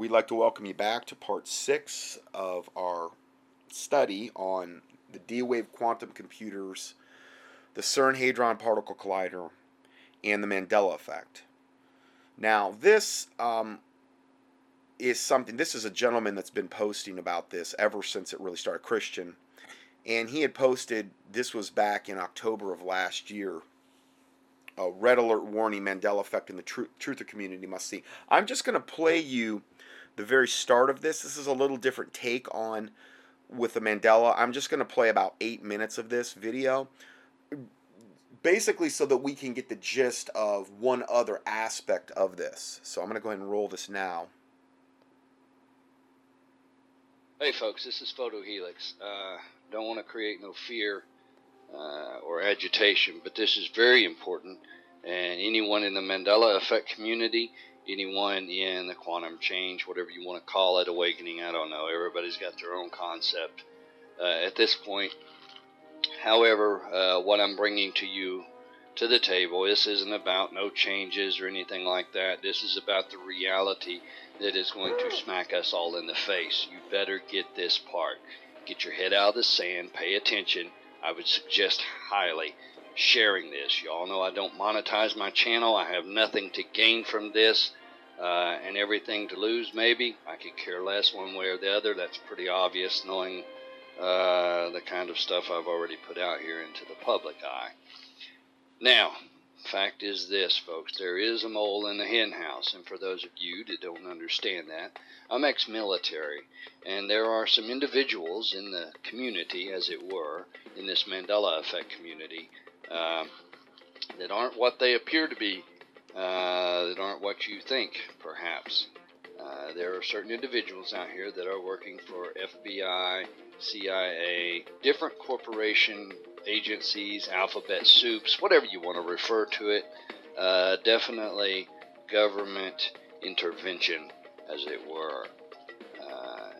we'd like to welcome you back to part six of our study on the D wave quantum computers, the CERN Hadron Particle Collider, and the Mandela Effect. Now, this um, is something, this is a gentleman that's been posting about this ever since it really started, Christian. And he had posted, this was back in October of last year, a red alert warning Mandela effect in the tr- truther community must see. I'm just going to play you the very start of this. This is a little different take on with the Mandela. I'm just going to play about eight minutes of this video basically so that we can get the gist of one other aspect of this. So I'm going to go ahead and roll this now. Hey folks, this is Photo Helix. Uh, don't want to create no fear uh, or agitation, but this is very important. And anyone in the Mandela Effect community, anyone in the quantum change, whatever you want to call it, awakening, I don't know. Everybody's got their own concept uh, at this point. However, uh, what I'm bringing to you to the table, this isn't about no changes or anything like that. This is about the reality that is going to smack us all in the face. You better get this part. Get your head out of the sand, pay attention. I would suggest highly sharing this. You all know I don't monetize my channel. I have nothing to gain from this uh, and everything to lose, maybe. I could care less one way or the other. That's pretty obvious knowing uh, the kind of stuff I've already put out here into the public eye. Now, fact is this, folks there is a mole in the hen house, and for those of you that don't understand that, I'm ex military, and there are some individuals in the community, as it were, in this Mandela Effect community, uh, that aren't what they appear to be, uh, that aren't what you think, perhaps. Uh, there are certain individuals out here that are working for FBI, CIA, different corporation agencies, alphabet soups, whatever you want to refer to it. Uh, definitely government intervention, as it were. Uh,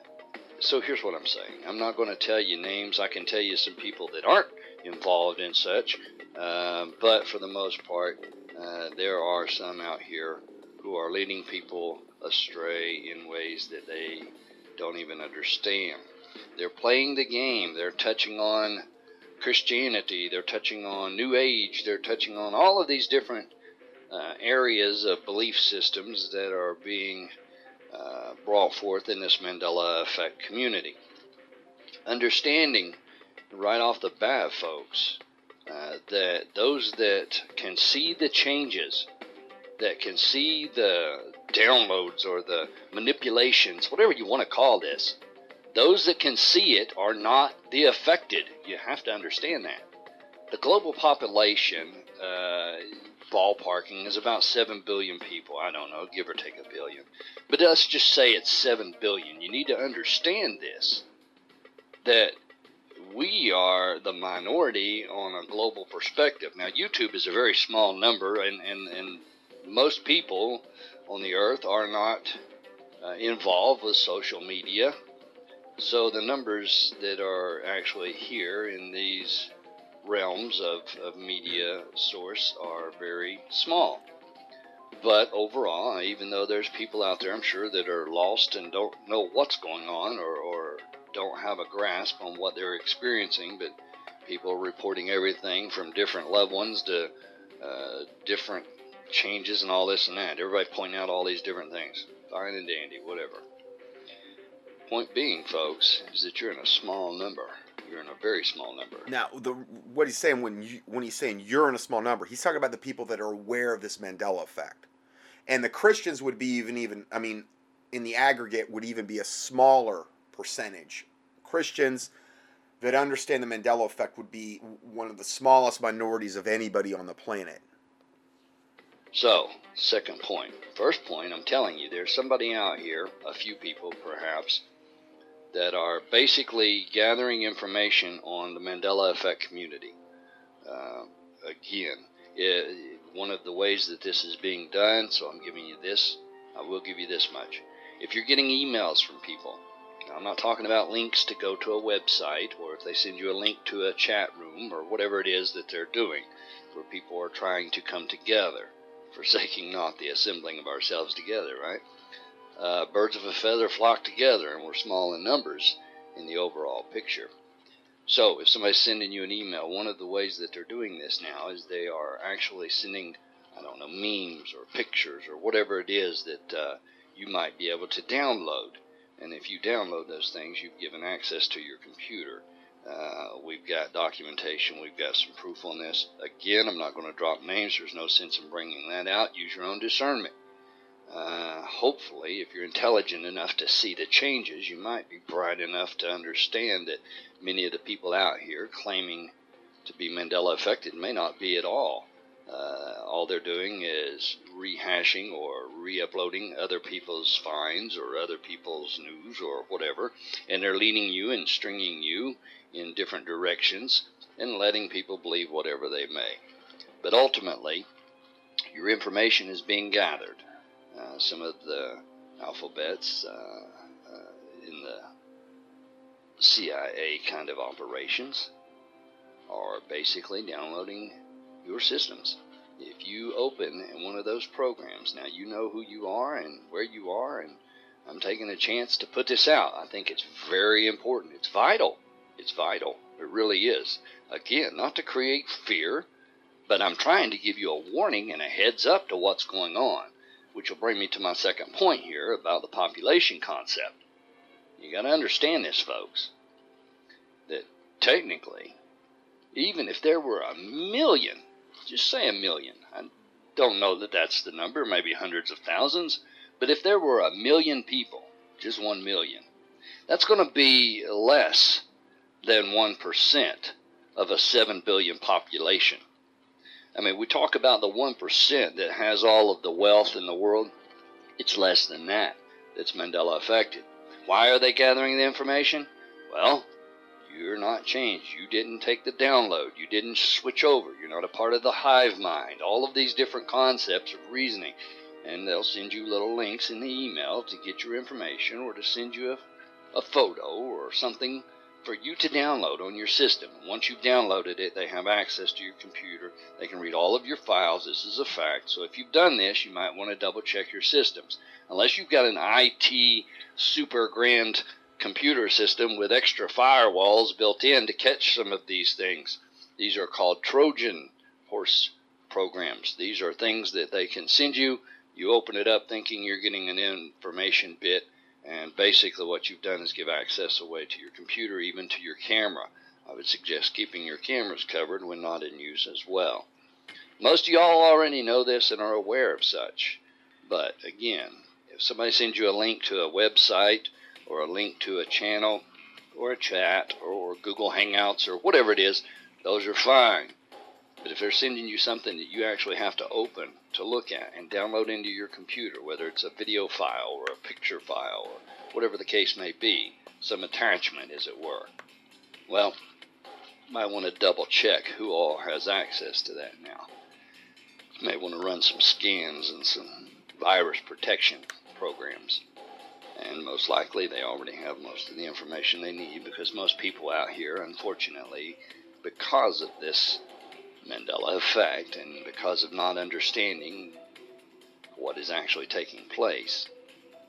so here's what I'm saying. I'm not going to tell you names. I can tell you some people that aren't involved in such, uh, but for the most part, uh, there are some out here who are leading people astray in ways that they don't even understand. They're playing the game. They're touching on Christianity. They're touching on New Age. They're touching on all of these different uh, areas of belief systems that are being uh, brought forth in this Mandela Effect community. Understanding right off the bat, folks, uh, that those that can see the changes, that can see the downloads or the manipulations, whatever you want to call this, those that can see it are not the affected. You have to understand that. The global population, uh, ballparking, is about 7 billion people. I don't know, give or take a billion. But let's just say it's 7 billion. You need to understand this that we are the minority on a global perspective. Now, YouTube is a very small number, and, and, and most people on the earth are not uh, involved with social media. So the numbers that are actually here in these realms of, of media source are very small. But overall, even though there's people out there, I'm sure, that are lost and don't know what's going on or, or don't have a grasp on what they're experiencing, but people reporting everything from different loved ones to uh, different changes and all this and that. Everybody pointing out all these different things. Fine and dandy, whatever. Point being, folks, is that you're in a small number. You're in a very small number. Now, the what he's saying when you, when he's saying you're in a small number, he's talking about the people that are aware of this Mandela effect, and the Christians would be even even. I mean, in the aggregate, would even be a smaller percentage. Christians that understand the Mandela effect would be one of the smallest minorities of anybody on the planet. So, second point. First point, I'm telling you, there's somebody out here, a few people perhaps, that are basically gathering information on the Mandela Effect community. Uh, again, it, one of the ways that this is being done, so I'm giving you this, I will give you this much. If you're getting emails from people, I'm not talking about links to go to a website or if they send you a link to a chat room or whatever it is that they're doing where people are trying to come together, forsaking not the assembling of ourselves together, right? uh, birds of a feather flock together, and we're small in numbers in the overall picture. So, if somebody's sending you an email, one of the ways that they're doing this now is they are actually sending, I don't know, memes or pictures or whatever it is that uh, you might be able to download. And if you download those things, you've given access to your computer. Uh, we've got documentation, we've got some proof on this. Again, I'm not going to drop names, there's no sense in bringing that out. Use your own discernment. Uh, hopefully, if you're intelligent enough to see the changes, you might be bright enough to understand that many of the people out here claiming to be Mandela affected may not be at all. Uh, all they're doing is rehashing or re uploading other people's finds or other people's news or whatever, and they're leading you and stringing you in different directions and letting people believe whatever they may. But ultimately, your information is being gathered uh, some of the alphabets uh, uh, in the CIA kind of operations are basically downloading your systems. If you open in one of those programs, now you know who you are and where you are, and I'm taking a chance to put this out. I think it's very important. It's vital. It's vital. It really is. Again, not to create fear, but I'm trying to give you a warning and a heads up to what's going on which will bring me to my second point here about the population concept. You got to understand this, folks, that technically, even if there were a million, just say a million, I don't know that that's the number, maybe hundreds of thousands, but if there were a million people, just one million, that's going to be less than 1% of a 7 billion population. I mean, we talk about the 1% that has all of the wealth in the world. It's less than that that's Mandela affected. Why are they gathering the information? Well, you're not changed. You didn't take the download. You didn't switch over. You're not a part of the hive mind. All of these different concepts of reasoning. And they'll send you little links in the email to get your information or to send you a, a photo or something for you to download on your system. Once you've downloaded it, they have access to your computer. They can read all of your files. This is a fact. So if you've done this, you might want to double check your systems. Unless you've got an IT super grand computer system with extra firewalls built in to catch some of these things. These are called Trojan horse programs. These are things that they can send you. You open it up thinking you're getting an information bit and basically, what you've done is give access away to your computer, even to your camera. I would suggest keeping your cameras covered when not in use as well. Most of y'all already know this and are aware of such. But again, if somebody sends you a link to a website or a link to a channel or a chat or Google Hangouts or whatever it is, those are fine. But if they're sending you something that you actually have to open to look at and download into your computer, whether it's a video file or a picture file or whatever the case may be, some attachment, as it were, well, you might want to double check who all has access to that now. You may want to run some scans and some virus protection programs. And most likely they already have most of the information they need because most people out here, unfortunately, because of this Mandela effect, and because of not understanding what is actually taking place,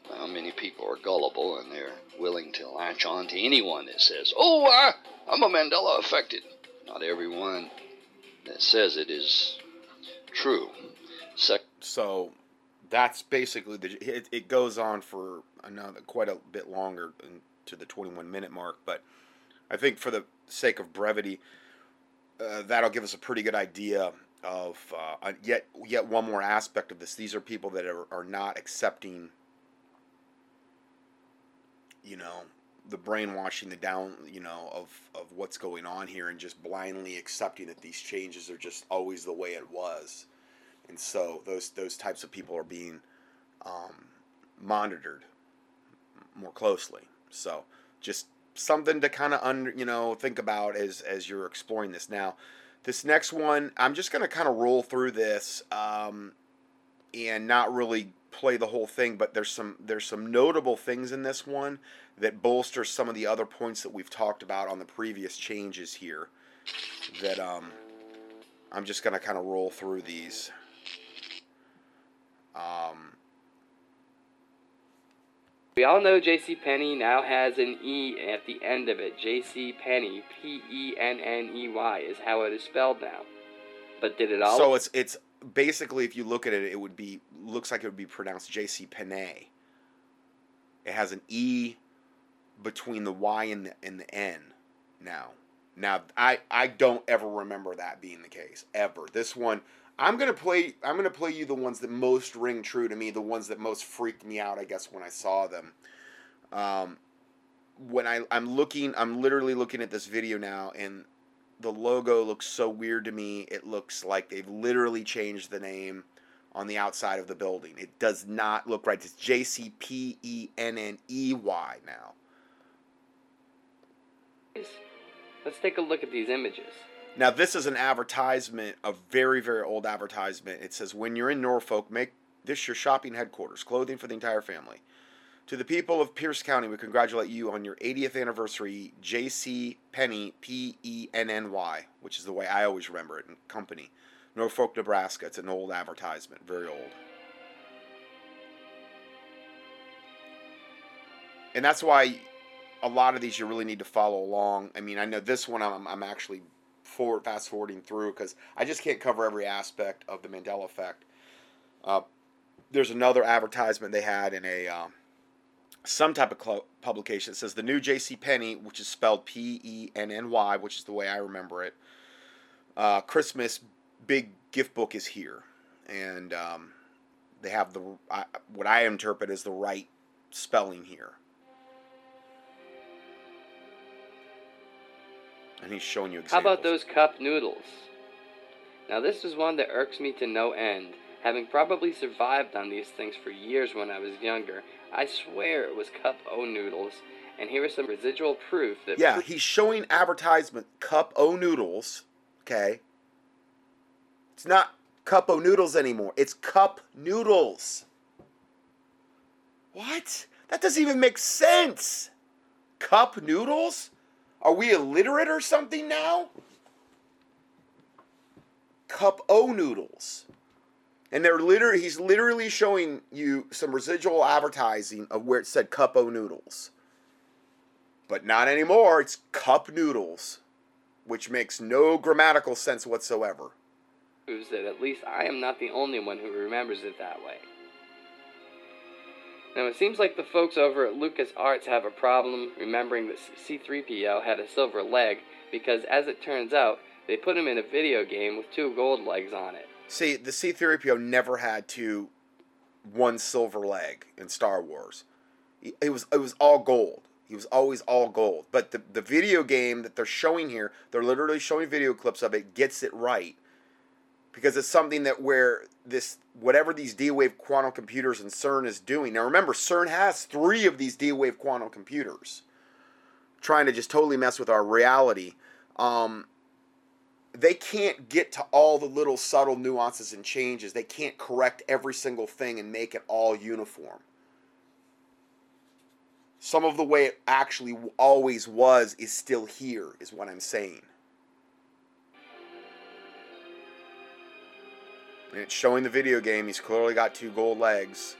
well, many people are gullible and they're willing to latch on to anyone that says, Oh, I, I'm a Mandela affected. Not everyone that says it is true. Sec- so that's basically the. It, it goes on for another quite a bit longer to the 21 minute mark, but I think for the sake of brevity, uh, that'll give us a pretty good idea of uh, yet yet one more aspect of this. These are people that are, are not accepting, you know, the brainwashing, the down, you know, of of what's going on here, and just blindly accepting that these changes are just always the way it was, and so those those types of people are being um, monitored more closely. So just something to kind of under you know think about as as you're exploring this now this next one i'm just going to kind of roll through this um, and not really play the whole thing but there's some there's some notable things in this one that bolster some of the other points that we've talked about on the previous changes here that um, i'm just going to kind of roll through these um, We all know J.C. Penney now has an E at the end of it. J.C. Penney, P-E-N-N-E-Y, is how it is spelled now. But did it all? So it's it's basically if you look at it, it would be looks like it would be pronounced J.C. Penney. It has an E between the Y and the, and the N now. Now I I don't ever remember that being the case ever. This one I'm gonna play. I'm gonna play you the ones that most ring true to me, the ones that most freaked me out. I guess when I saw them. Um, when I I'm looking, I'm literally looking at this video now, and the logo looks so weird to me. It looks like they've literally changed the name on the outside of the building. It does not look right. It's J C P E N N E Y now. Let's take a look at these images. Now, this is an advertisement, a very, very old advertisement. It says, When you're in Norfolk, make this your shopping headquarters, clothing for the entire family. To the people of Pierce County, we congratulate you on your 80th anniversary, J.C. Penny, P E N N Y, which is the way I always remember it, and company. Norfolk, Nebraska. It's an old advertisement, very old. And that's why a lot of these you really need to follow along. I mean, I know this one I'm, I'm actually forward fast forwarding through because I just can't cover every aspect of the Mandela effect. Uh, there's another advertisement they had in a um, some type of cl- publication that says the new J.C. Penney, which is spelled P-E-N-N-Y, which is the way I remember it. Uh, Christmas big gift book is here, and um, they have the uh, what I interpret as the right spelling here. And he's showing you examples. How about those cup noodles? Now, this is one that irks me to no end. Having probably survived on these things for years when I was younger, I swear it was cup o noodles. And here is some residual proof that. Yeah, he's showing advertisement cup o noodles. Okay. It's not cup o noodles anymore. It's cup noodles. What? That doesn't even make sense. Cup noodles? Are we illiterate or something now? Cup O noodles. And they're literally he's literally showing you some residual advertising of where it said cup O noodles. But not anymore, it's cup noodles, which makes no grammatical sense whatsoever. Proves that at least I am not the only one who remembers it that way. Now, it seems like the folks over at LucasArts have a problem remembering that C3PO had a silver leg because, as it turns out, they put him in a video game with two gold legs on it. See, the C3PO never had two, one silver leg in Star Wars. It was it was all gold. He was always all gold. But the the video game that they're showing here, they're literally showing video clips of it, gets it right because it's something that where this whatever these D-wave quantum computers and CERN is doing. Now remember, CERN has three of these D-wave quantum computers, trying to just totally mess with our reality. Um, they can't get to all the little subtle nuances and changes. They can't correct every single thing and make it all uniform. Some of the way it actually always was is still here, is what I'm saying. And it's showing the video game. He's clearly got two gold legs.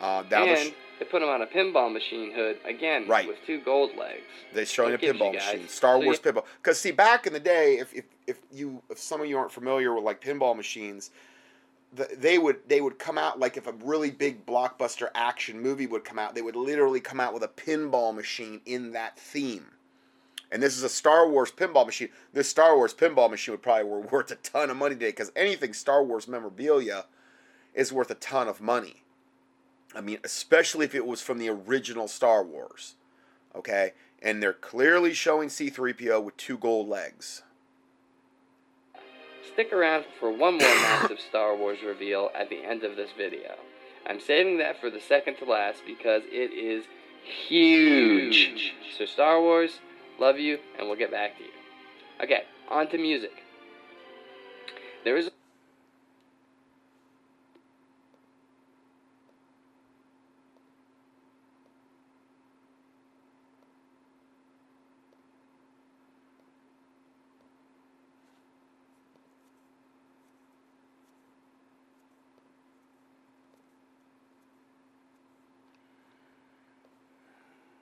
Uh, and they put him on a pinball machine hood again, right. with two gold legs. They're showing a pinball machine, Star so Wars you... pinball. Because see, back in the day, if, if if you if some of you aren't familiar with like pinball machines, the, they would they would come out like if a really big blockbuster action movie would come out, they would literally come out with a pinball machine in that theme and this is a Star Wars pinball machine. This Star Wars pinball machine would probably be worth a ton of money today because anything Star Wars memorabilia is worth a ton of money. I mean, especially if it was from the original Star Wars. Okay? And they're clearly showing C3PO with two gold legs. Stick around for one more massive Star Wars reveal at the end of this video. I'm saving that for the second to last because it is huge. So, Star Wars, Love you, and we'll get back to you. Okay, on to music. There is.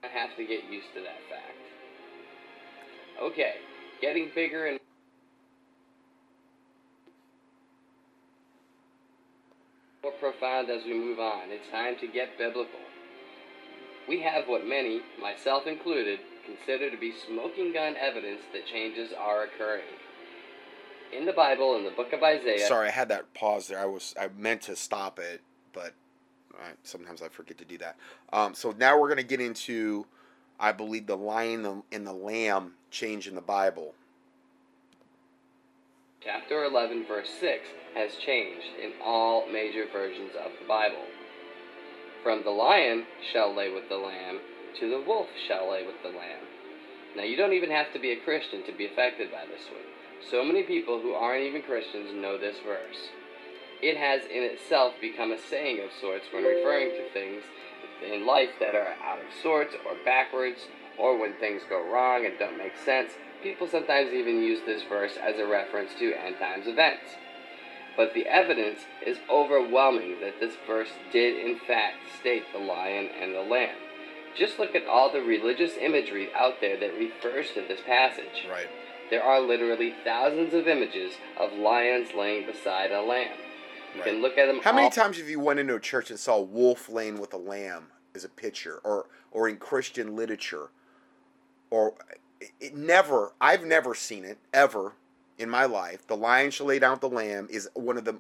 I have to get used to that fact. Okay, getting bigger and more profound as we move on. It's time to get biblical. We have what many, myself included, consider to be smoking gun evidence that changes are occurring. In the Bible, in the book of Isaiah. Sorry, I had that pause there. I was I meant to stop it, but I, sometimes I forget to do that. Um, so now we're going to get into, I believe, the lion and the lamb change in the Bible. Chapter 11, verse 6 has changed in all major versions of the Bible. From the lion shall lay with the lamb to the wolf shall lay with the lamb. Now, you don't even have to be a Christian to be affected by this one. So many people who aren't even Christians know this verse. It has in itself become a saying of sorts when referring to things in life that are out of sorts or backwards, or when things go wrong and don't make sense. People sometimes even use this verse as a reference to end times events. But the evidence is overwhelming that this verse did in fact state the lion and the lamb. Just look at all the religious imagery out there that refers to this passage. Right. There are literally thousands of images of lions laying beside a lamb. You Right. can look at them. How many times have you went into a church and saw a wolf laying with a lamb as a picture, or or in Christian literature, or it, it never? I've never seen it ever in my life. The lion shall lay down with the lamb is one of the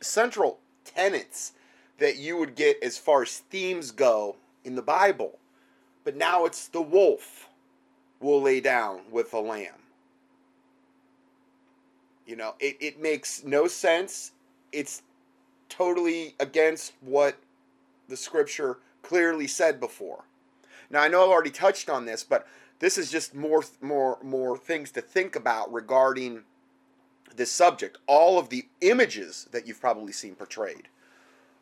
central tenets that you would get as far as themes go in the Bible, but now it's the wolf will lay down with the lamb. You know, it, it makes no sense. It's totally against what the scripture clearly said before. Now I know I've already touched on this, but this is just more more more things to think about regarding this subject. All of the images that you've probably seen portrayed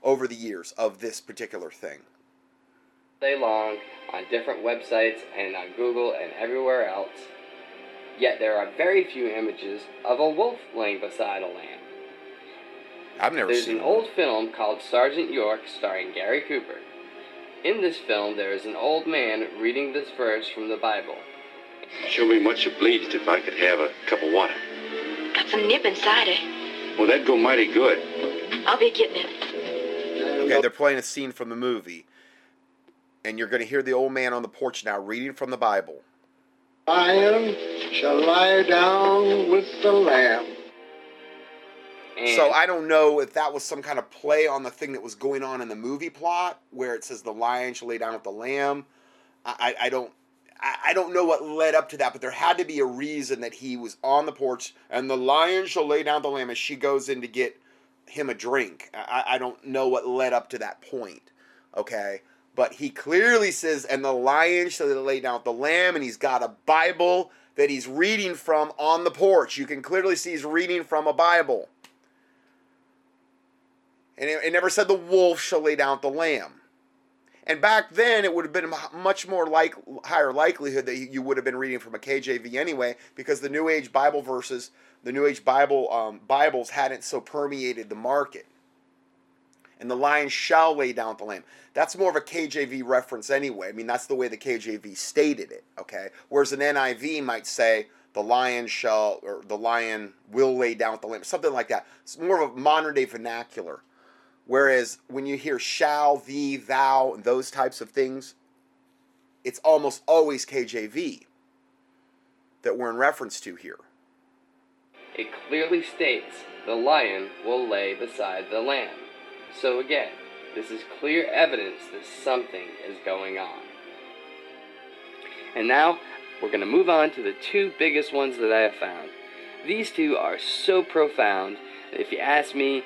over the years of this particular thing. day long on different websites and on Google and everywhere else. Yet there are very few images of a wolf laying beside a lamb. I've never There's seen an old film called Sergeant York starring Gary Cooper. In this film, there is an old man reading this verse from the Bible. She'll be much obliged if I could have a cup of water. Got some nip inside it. Well, that'd go mighty good. I'll be getting it. Okay, they're playing a scene from the movie. And you're going to hear the old man on the porch now reading from the Bible. Lion shall lie down with the lamb. And So I don't know if that was some kind of play on the thing that was going on in the movie plot, where it says the lion shall lay down with the lamb. I, I, I don't. I don't know what led up to that, but there had to be a reason that he was on the porch and the lion shall lay down the lamb as she goes in to get him a drink. I, I don't know what led up to that point. Okay. But he clearly says, and the lion shall lay down with the lamb, and he's got a Bible that he's reading from on the porch. You can clearly see he's reading from a Bible. And it, it never said the wolf shall lay down the lamb. And back then, it would have been much more like higher likelihood that you would have been reading from a KJV anyway, because the New Age Bible verses, the New Age Bible um, Bibles hadn't so permeated the market. And the lion shall lay down the lamb. That's more of a KJV reference anyway. I mean, that's the way the KJV stated it. Okay, whereas an NIV might say the lion shall or the lion will lay down the lamb, something like that. It's more of a modern day vernacular. Whereas when you hear shall, thee, thou, and those types of things, it's almost always KJV that we're in reference to here. it clearly states the lion will lay beside the lamb. So again, this is clear evidence that something is going on. And now we're going to move on to the two biggest ones that I have found. These two are so profound that if you ask me,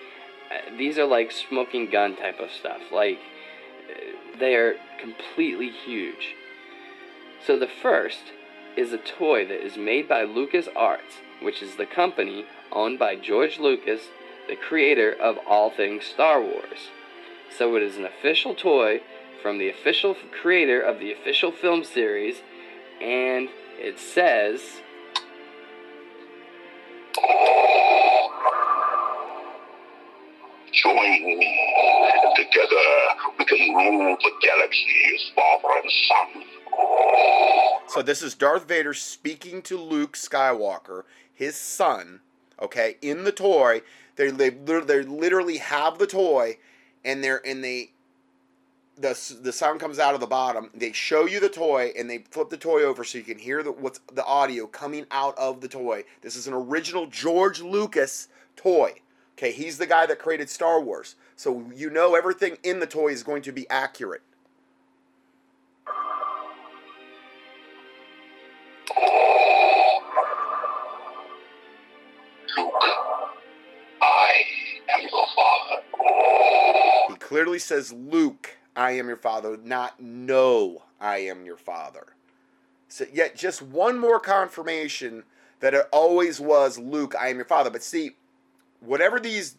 these are like smoking gun type of stuff. Like, they are completely huge. So the first is a toy that is made by Lucas Arts, which is the company owned by George Lucas, the creator of all things Star Wars. So it is an official toy from the official creator of the official film series, and it says Join me. Together we can rule the galaxy as father and son. So this is Darth Vader speaking to Luke Skywalker, his son. Okay, in the toy, they they, they literally have the toy, and they're and they. The, the sound comes out of the bottom. They show you the toy and they flip the toy over so you can hear the what's the audio coming out of the toy. This is an original George Lucas toy. Okay, he's the guy that created Star Wars. So you know everything in the toy is going to be accurate. Luke, I am your father. He clearly says, Luke, I am your father, not no, I am your father. So yet just one more confirmation that it always was Luke, I am your father. But see, whatever these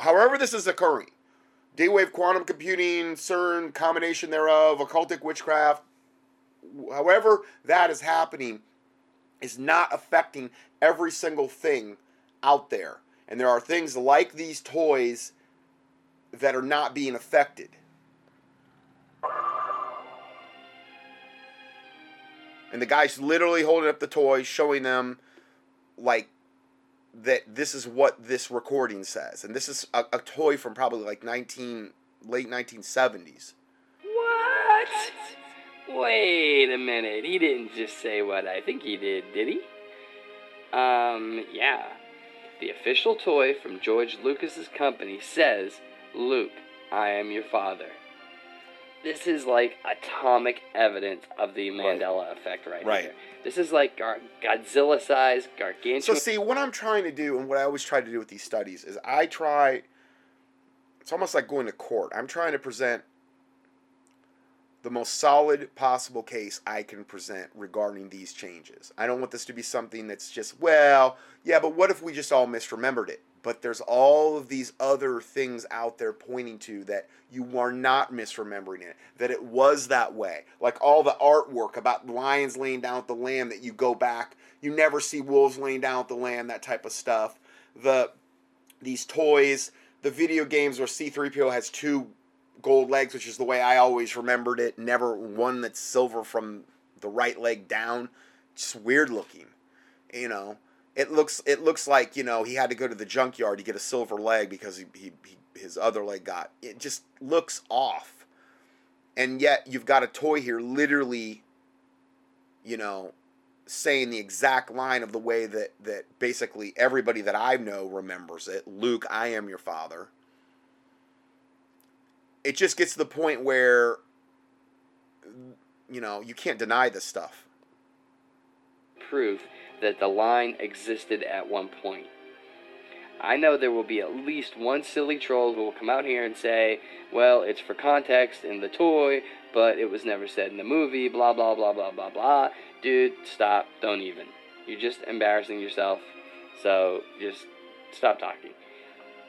however this is occurring, D-wave quantum computing, CERN, combination thereof, occultic witchcraft, however that is happening, is not affecting every single thing out there. And there are things like these toys that are not being affected. And the guy's literally holding up the toy, showing them like that this is what this recording says. And this is a, a toy from probably like 19 late 1970s. What? Wait a minute. He didn't just say what I think he did, did he? Um, yeah. The official toy from George Lucas's company says, Luke, I am your father. This is like atomic evidence of the. Mandela effect right, Right. here. This is like gar- Godzilla sized, gargantuan. So see, what I'm trying to do, and what I always try to do with these studies, is I try. It's almost like going to court. I'm trying to present the most solid possible case I can present regarding these changes. I don't want this to be something that's just, well, yeah, but what if we just all misremembered it? But there's all of these other things out there pointing to that you are not misremembering it, that it was that way. Like all the artwork about lions laying down with the lamb that you go back, you never see wolves laying down with the lamb, that type of stuff. The these toys, the video games where C3PO has two gold legs, which is the way I always remembered it. Never one that's silver from the right leg down. Just weird looking. You know, it looks it looks like you know he had to go to the junkyard to get a silver leg because he, he, he his other leg got. It just looks off. And yet you've got a toy here, literally. You know, saying the exact line of the way that that basically everybody that I know remembers it. Luke, I am your father it just gets to the point where you know you can't deny this stuff proof that the line existed at one point. I know there will be at least one silly troll who will come out here and say, well, it's for context in the toy, but it was never said in the movie, blah, blah, blah, blah, blah, blah. Dude, stop. Don't even. You're just embarrassing yourself. So just stop talking.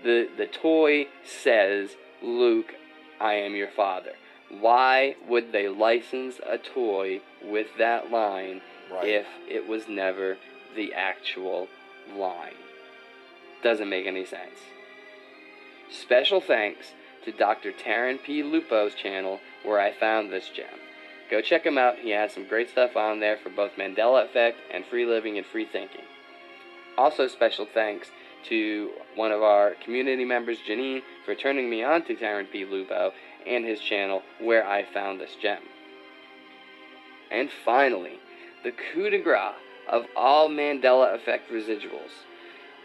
The, the toy says, Luke, I am your father. Why would they license a toy with that line if it was never the actual line. Doesn't make any sense. Special thanks to Dr. Taryn P. Lupo's channel where I found this gem. Go check him out. He has some great stuff on there for both Mandela Effect and free living and free thinking. Also, special thanks to one of our community members, Janine, for turning me on to Taryn P. Lupo and his channel where I found this gem. And finally, the coup de grace of all Mandela Effect residuals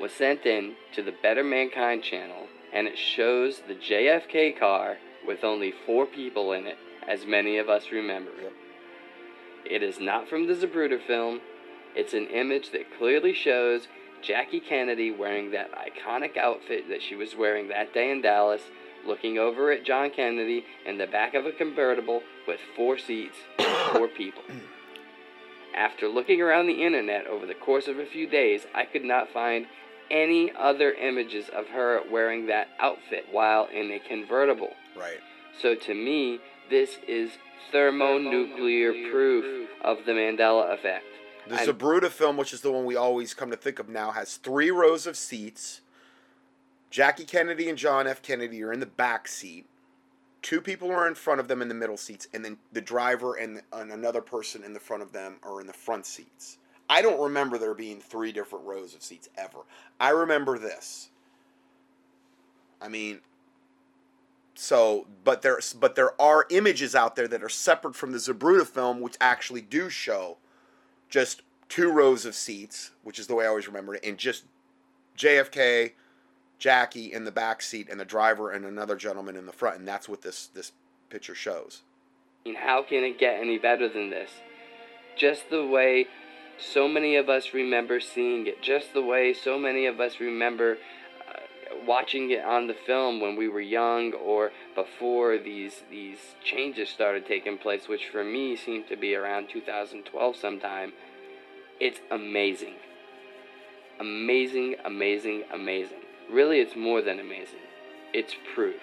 was sent in to the Better Mankind channel, and it shows the JFK car with only four people in it, as many of us remember. it. It is not from the Zapruder film. It's an image that clearly shows Jackie Kennedy wearing that iconic outfit that she was wearing that day in Dallas, looking over at John Kennedy in the back of a convertible with four seats, four people. After looking around the internet over the course of a few days, I could not find any other images of her wearing that outfit while in a convertible. Right. So to me, this is thermonuclear proof of the Mandela effect. The Zapruder film, which is the one we always come to think of now, has three rows of seats. Jackie Kennedy and John F. Kennedy are in the back seat, two people are in front of them in the middle seats, and then the driver and, and another person in the front of them are in the front seats. I don't remember there being three different rows of seats ever. I remember this. I mean, so but there's but there are images out there that are separate from the Zapruder film, which actually do show just two rows of seats, which is the way I always remember it, and just JFK, Jackie in the back seat, and the driver and another gentleman in the front, and that's what this this picture shows. And how can it get any better than this? Just the way so many of us remember seeing it, just the way so many of us remember watching it on the film when we were young or before these these changes started taking place, which for me seemed to be around 2012 sometime. It's amazing. Amazing, amazing, amazing. Really, it's more than amazing. It's proof.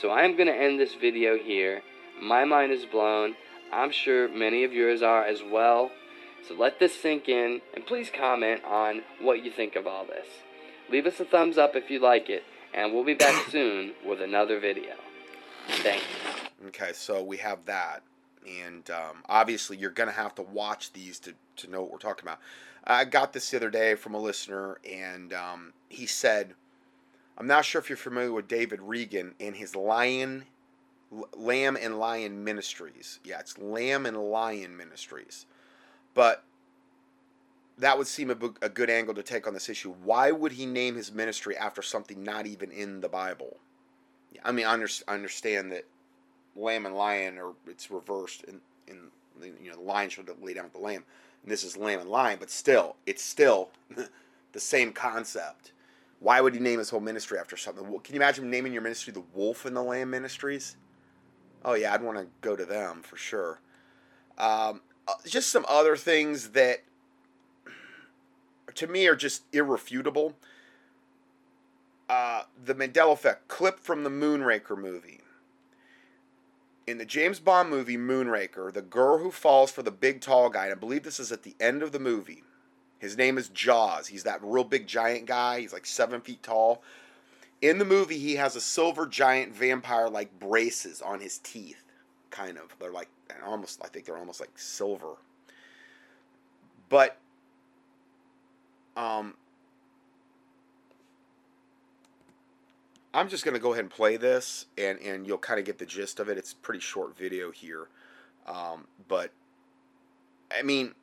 So I'm going to end this video here. My mind is blown. I'm sure many of yours are as well. So let this sink in, and please comment on what you think of all this. Leave us a thumbs up if you like it, and we'll be back soon with another video. Thanks. Okay, so we have that, and um, obviously you're gonna have to watch these to to know what we're talking about. I got this the other day from a listener, and um, he said, "I'm not sure if you're familiar with David Reagan and his Lion, Lamb and Lion Ministries. Yeah, it's Lamb and Lion Ministries, but." That would seem a, a good angle to take on this issue. Why would he name his ministry after something not even in the Bible? I mean, I under- understand that lamb and lion are it's reversed in in you know the lion should lay down with the lamb. And this is lamb and lion but still it's still the same concept. Why would he name his whole ministry after something? Can you imagine naming your ministry the wolf and the lamb ministries? Oh yeah i'd want to go to them for sure. Um, uh, just some other things that to me are just irrefutable uh, the Mandela effect clip from the Moonraker movie. In the James Bond movie Moonraker, the girl who falls for the big tall guy, and I believe this is at the end of the movie. His name is Jaws. He's that real big giant guy. He's like seven feet tall. In the movie, he has a silver giant vampire like braces on his teeth. Kind of. They're like almost, I think they're almost like silver. But, um, I'm just going to go ahead and play this, and, and you'll kind of get the gist of it. It's a pretty short video here. Um, but, I mean,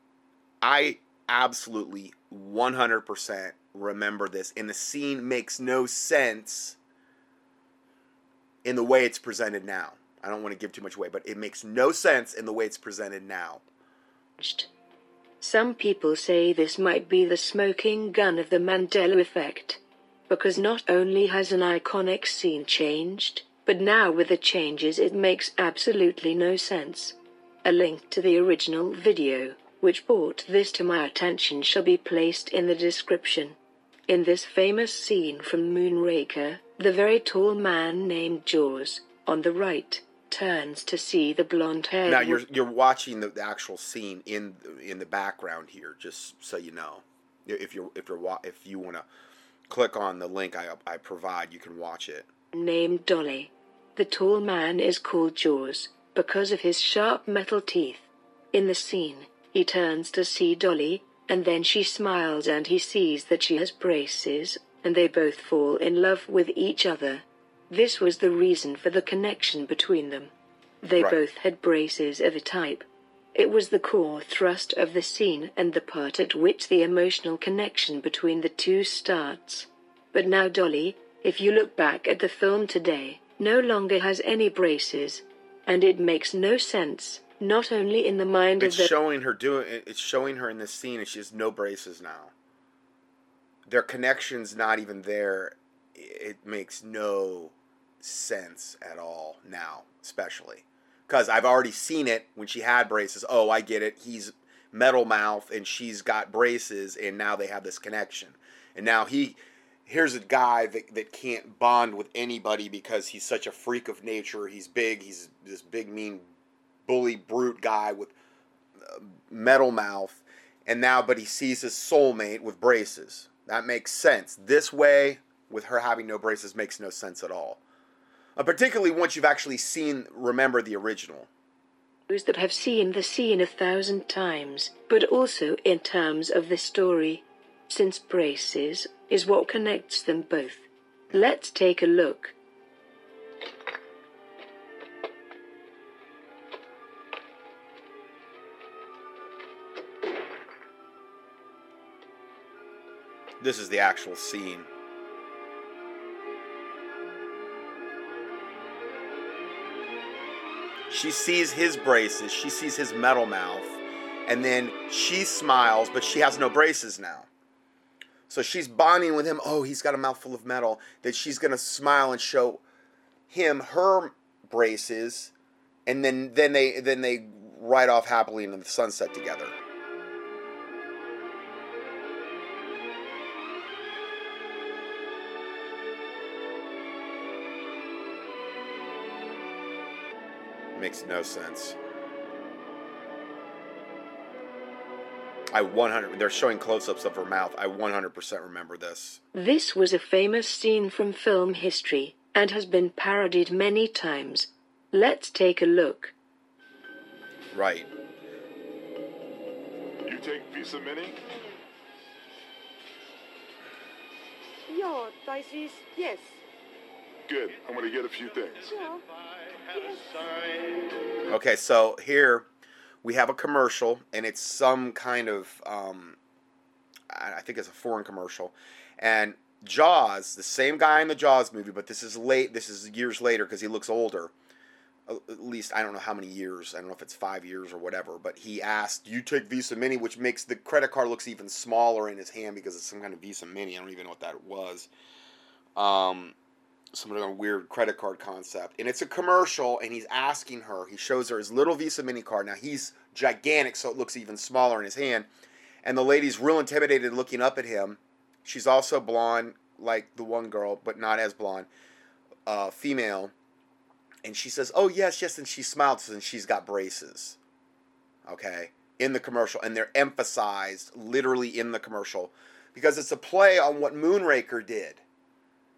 I absolutely 100% remember this, and the scene makes no sense in the way it's presented now. I don't want to give too much away, but it makes no sense in the way it's presented now. Some people say this might be the smoking gun of the Mandela effect because not only has an iconic scene changed, but now with the changes it makes absolutely no sense. A link to the original video, which brought this to my attention, shall be placed in the description. In this famous scene from Moonraker, the very tall man named Jaws, on the right, turns to see the blonde-haired. Now you're you're watching the, the actual scene in in the background here, just so you know. If you're if you're wa- if you want to click on the link I, I provide, you can watch it. named Dolly. The tall man is called Jaws because of his sharp metal teeth. In the scene, he turns to see Dolly, and then she smiles and he sees that she has braces, and they both fall in love with each other. This was the reason for the connection between them. They Right. both had braces of a type. It was the core thrust of the scene and the part at which the emotional connection between the two starts. But now Dolly, if you look back at the film today, no longer has any braces. And it makes no sense, not only in the mind It's of the showing her doing. It's showing her in this scene, and she has no braces now. Their connection's not even there. It makes no sense at all now, especially because I've already seen it when she had braces. Oh, I get it. He's metal mouth, and she's got braces, and now they have this connection. And now he, here's a guy that, that can't bond with anybody because he's such a freak of nature. He's big. He's this big, mean, bully, brute guy with uh, metal mouth. And now, but he sees his soulmate with braces. That makes sense. This way, with her having no braces, makes no sense at all. Uh, particularly once you've actually seen, remember the original. Those that have seen the scene a thousand times, but also in terms of the story, since braces is what connects them both. Let's take a look. This is the actual scene. She sees his braces, she sees his metal mouth, and then she smiles, but she has no braces now. So she's bonding with him. Oh, he's got a mouthful of metal. That she's gonna smile and show him her braces, and then then they then they ride off happily into the sunset together. Makes no sense. I 100. They're showing close-ups of her mouth. I 100% remember this. This was a famous scene from film history and has been parodied many times. Let's take a look. Right. You take Visa Mini? Ja, das ist yes. Good. I'm going to get a few things. Ja. Okay, so here we have a commercial, and it's some kind of, um, I think it's a foreign commercial, and Jaws, the same guy in the Jaws movie, but this is late. This is years later because he looks older. At least I don't know how many years. I don't know if it's five years or whatever. But he asked, "You take Visa Mini," which makes the credit card looks even smaller in his hand because it's some kind of Visa Mini. I don't even know what that was. Um, some kind of weird credit card concept. And it's a commercial, and he's asking her, he shows her his little Visa mini card. Now he's gigantic, so it looks even smaller in his hand. And the lady's real intimidated looking up at him. She's also blonde, like the one girl, but not as blonde, uh, female. And she says, Oh, yes, yes. And she smiles, and she's got braces. Okay? In the commercial. And they're emphasized literally in the commercial because it's a play on what Moonraker did.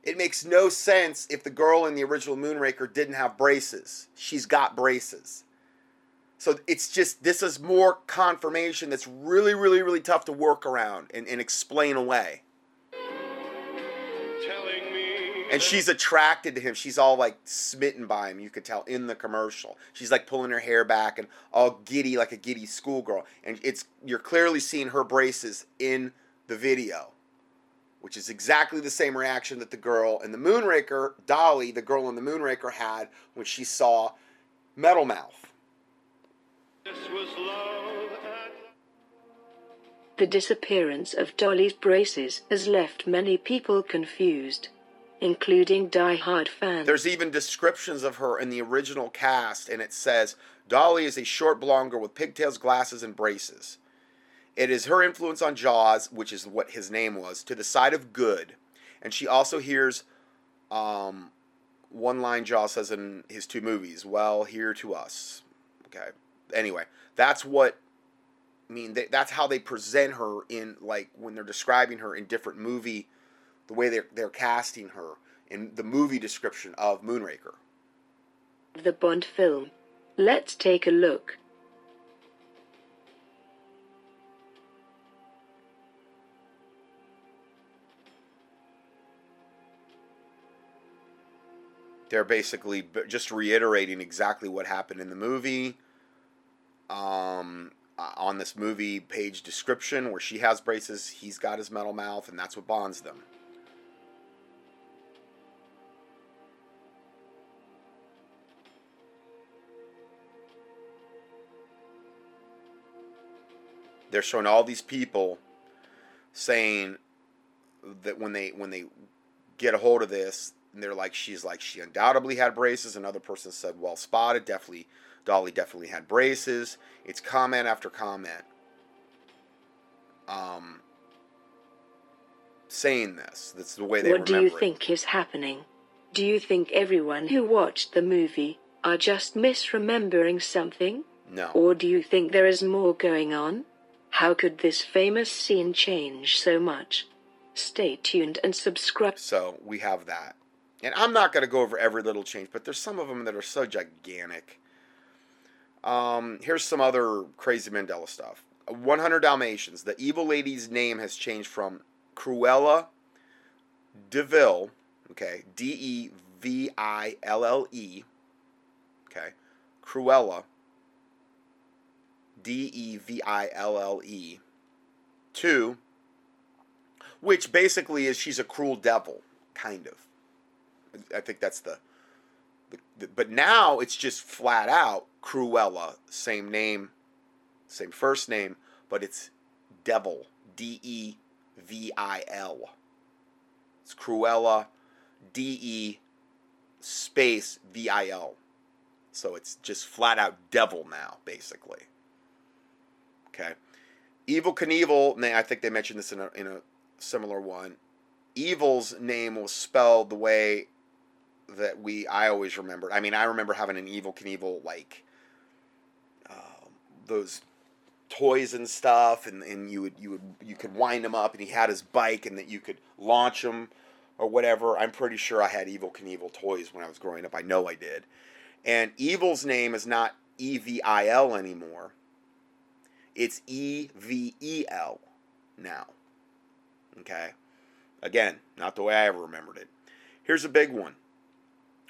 It makes no sense if the girl in the original Moonraker didn't have braces. She's got braces. So it's just, this is more confirmation that's really, really, really tough to work around and, and explain away. And she's attracted to him. She's all like smitten by him, you could tell in the commercial. She's like pulling her hair back and all giddy like a giddy schoolgirl. And it's you're clearly seeing her braces in the video which is exactly the same reaction that the girl in the Moonraker, Dolly, the girl in the Moonraker, had when she saw Metal Mouth. The disappearance of Dolly's braces has left many people confused, including die-hard fans. There's even descriptions of her in the original cast, and it says Dolly is a short blonde girl with pigtails, glasses, and braces. It is her influence on Jaws, which is what his name was, to the side of good. And she also hears um, one line Jaws says in his two movies, well, here to us. Okay. Anyway, that's what I mean. They, that's how they present her in like when they're describing her in different movie, the way they're they're casting her in the movie description of Moonraker. The Bond film. Let's take a look. They're basically just reiterating exactly what happened in the movie. Um, uh, on this movie page description where she has braces he's got his metal mouth and that's what bonds them. They're showing all these people saying that when they when they get a hold of this and they're like she's like she undoubtedly had braces another person said well spotted definitely dolly definitely had braces it's comment after comment um saying this that's the way they what do you it. think is happening? Do you think everyone who watched the movie are just misremembering something? no Or do you think there is more going on? How could this famous scene change so much? Stay tuned and subscribe. so we have that And I'm not going to go over every little change, but there's some of them that are so gigantic. Um, here's some other crazy Mandela stuff. 100 Dalmatians. The evil lady's name has changed from Cruella DeVille, okay, D E V I L L E, okay, Cruella, D E V I L L E, to, which basically is she's a cruel devil, kind of. I think that's the, the, the but now it's just flat out Cruella, same name, same first name, but it's devil, D E V I L. It's Cruella, D E space V I L. So it's just flat out devil now, basically. Okay. Evil Knievel, I think they mentioned this in a, in a similar one. Evil's name was spelled the way that we I always remembered. I mean, I remember having an Evil Knievel like uh, those toys and stuff, and, and you would you would you could wind him up, and he had his bike, and that you could launch him or whatever. I'm pretty sure I had Evil Knievel toys when I was growing up. I know I did. And Evil's name is not E V I L anymore. It's E V E L now. Okay? Again, not the way I ever remembered it. Here's a big one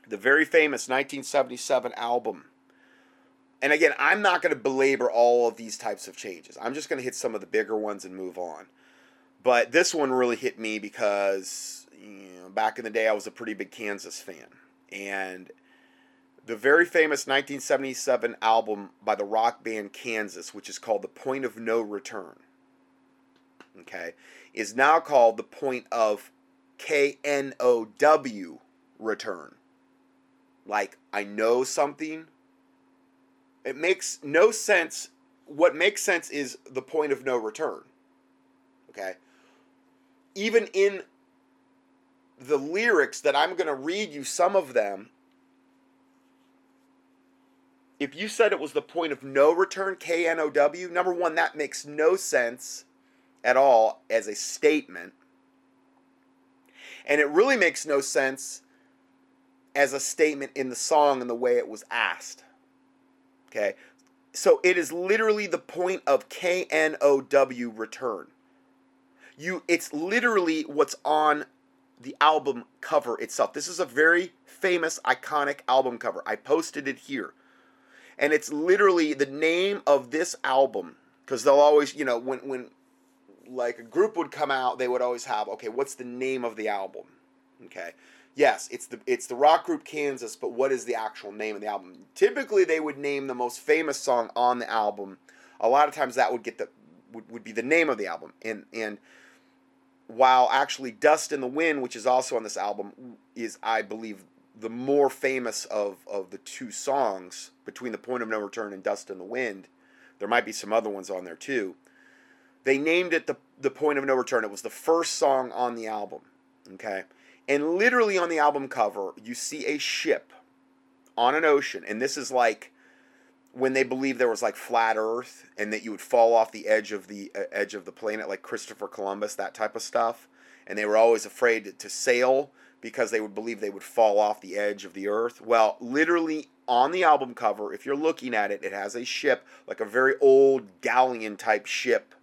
the very famous 1977 album. And again, I'm not going to belabor all of these types of changes. I'm just going to hit some of the bigger ones and move on. But this one really hit me because you know, back in the day, I was a pretty big Kansas fan. And the very famous 1977 album by the rock band Kansas, which is called The Point of No Return, okay, is now called The Point of K N O W Return. Like, I know something. It makes no sense. What makes sense is the point of no return. Okay? Even in the lyrics that I'm going to read you some of them, if you said it was the point of no return, K N O W, number one, that makes no sense at all as a statement. And it really makes no sense as a statement in the song and the way it was asked. Okay? So it is literally the point of K N O W return. You it's literally what's on the album cover itself. This is a very famous iconic album cover. I posted it here. And it's literally the name of this album because they'll always, you know, when when like a group would come out, they would always have, okay, what's the name of the album? Okay yes, it's the it's the rock group Kansas, but what is the actual name of the album? Typically, they would name the most famous song on the album. A lot of times, that would get the would, would be the name of the album, and and while actually "Dust in the Wind," which is also on this album, is I believe the more famous of of the two songs between "The Point of No Return" and "Dust in the Wind." There might be some other ones on there too. They named it the the Point of No Return. It was the first song on the album. Okay and literally on the album cover, you see a ship on an ocean. And this is like when they believed there was like flat Earth and that you would fall off the edge of the uh, edge of the planet, like Christopher Columbus, that type of stuff. And they were always afraid to sail because they would believe they would fall off the edge of the Earth. Well, literally on the album cover, if you're looking at it, it has a ship, like a very old galleon type ship,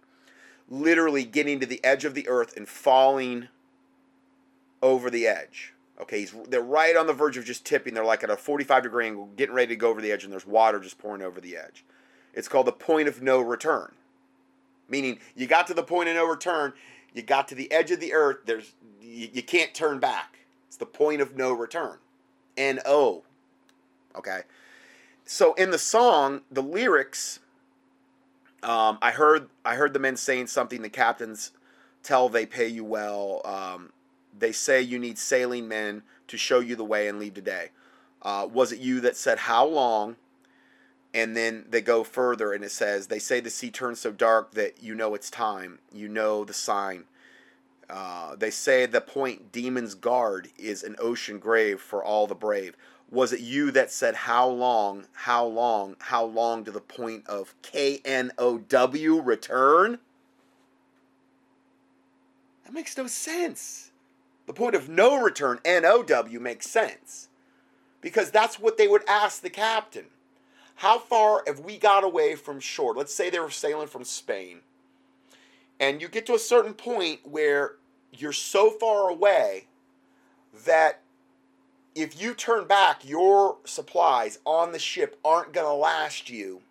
literally getting to the edge of the Earth and falling over the edge. Okay, he's, they're right on the verge of just tipping. They're like at a 45 degree angle, getting ready to go over the edge, and there's water just pouring over the edge. It's called the point of no return. Meaning, you got to the point of no return, you got to the edge of the earth, there's you, you can't turn back. It's the point of no return. N O. Okay. So in the song, the lyrics, um, I heard I heard the men saying something. The captains tell they pay you well. Um, they say you need sailing men to show you the way and leave today. Uh, was it you that said how long? And then they go further and it says, They say the sea turns so dark that you know it's time. You know the sign. Uh, they say the point Demon's Guard is an ocean grave for all the brave. Was it you that said how long, how long, how long to the point of K N O W return? That makes no sense. The point of no return, N O W, makes sense. Because that's what they would ask the captain. How far have we got away from shore? Let's say they were sailing from Spain. And you get to a certain point where you're so far away that if you turn back, your supplies on the ship aren't going to last you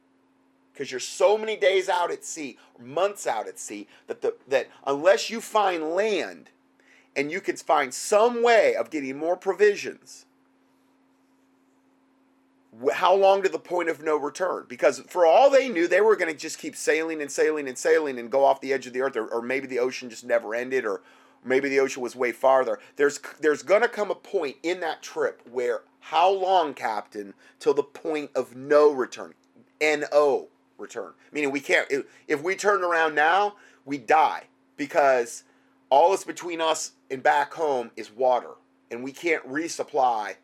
because you're so many days out at sea, months out at sea, that, the, that unless you find land and you can find some way of getting more provisions, how long to the point of no return? Because for all they knew, they were going to just keep sailing and sailing and sailing and go off the edge of the earth, or, or maybe the ocean just never ended, or maybe the ocean was way farther. There's there's going to come a point in that trip where how long, Captain, till the point of no return, N-O return. Meaning we can't. If we turn around now, we die because all that's between us and back home is water, and we can't resupply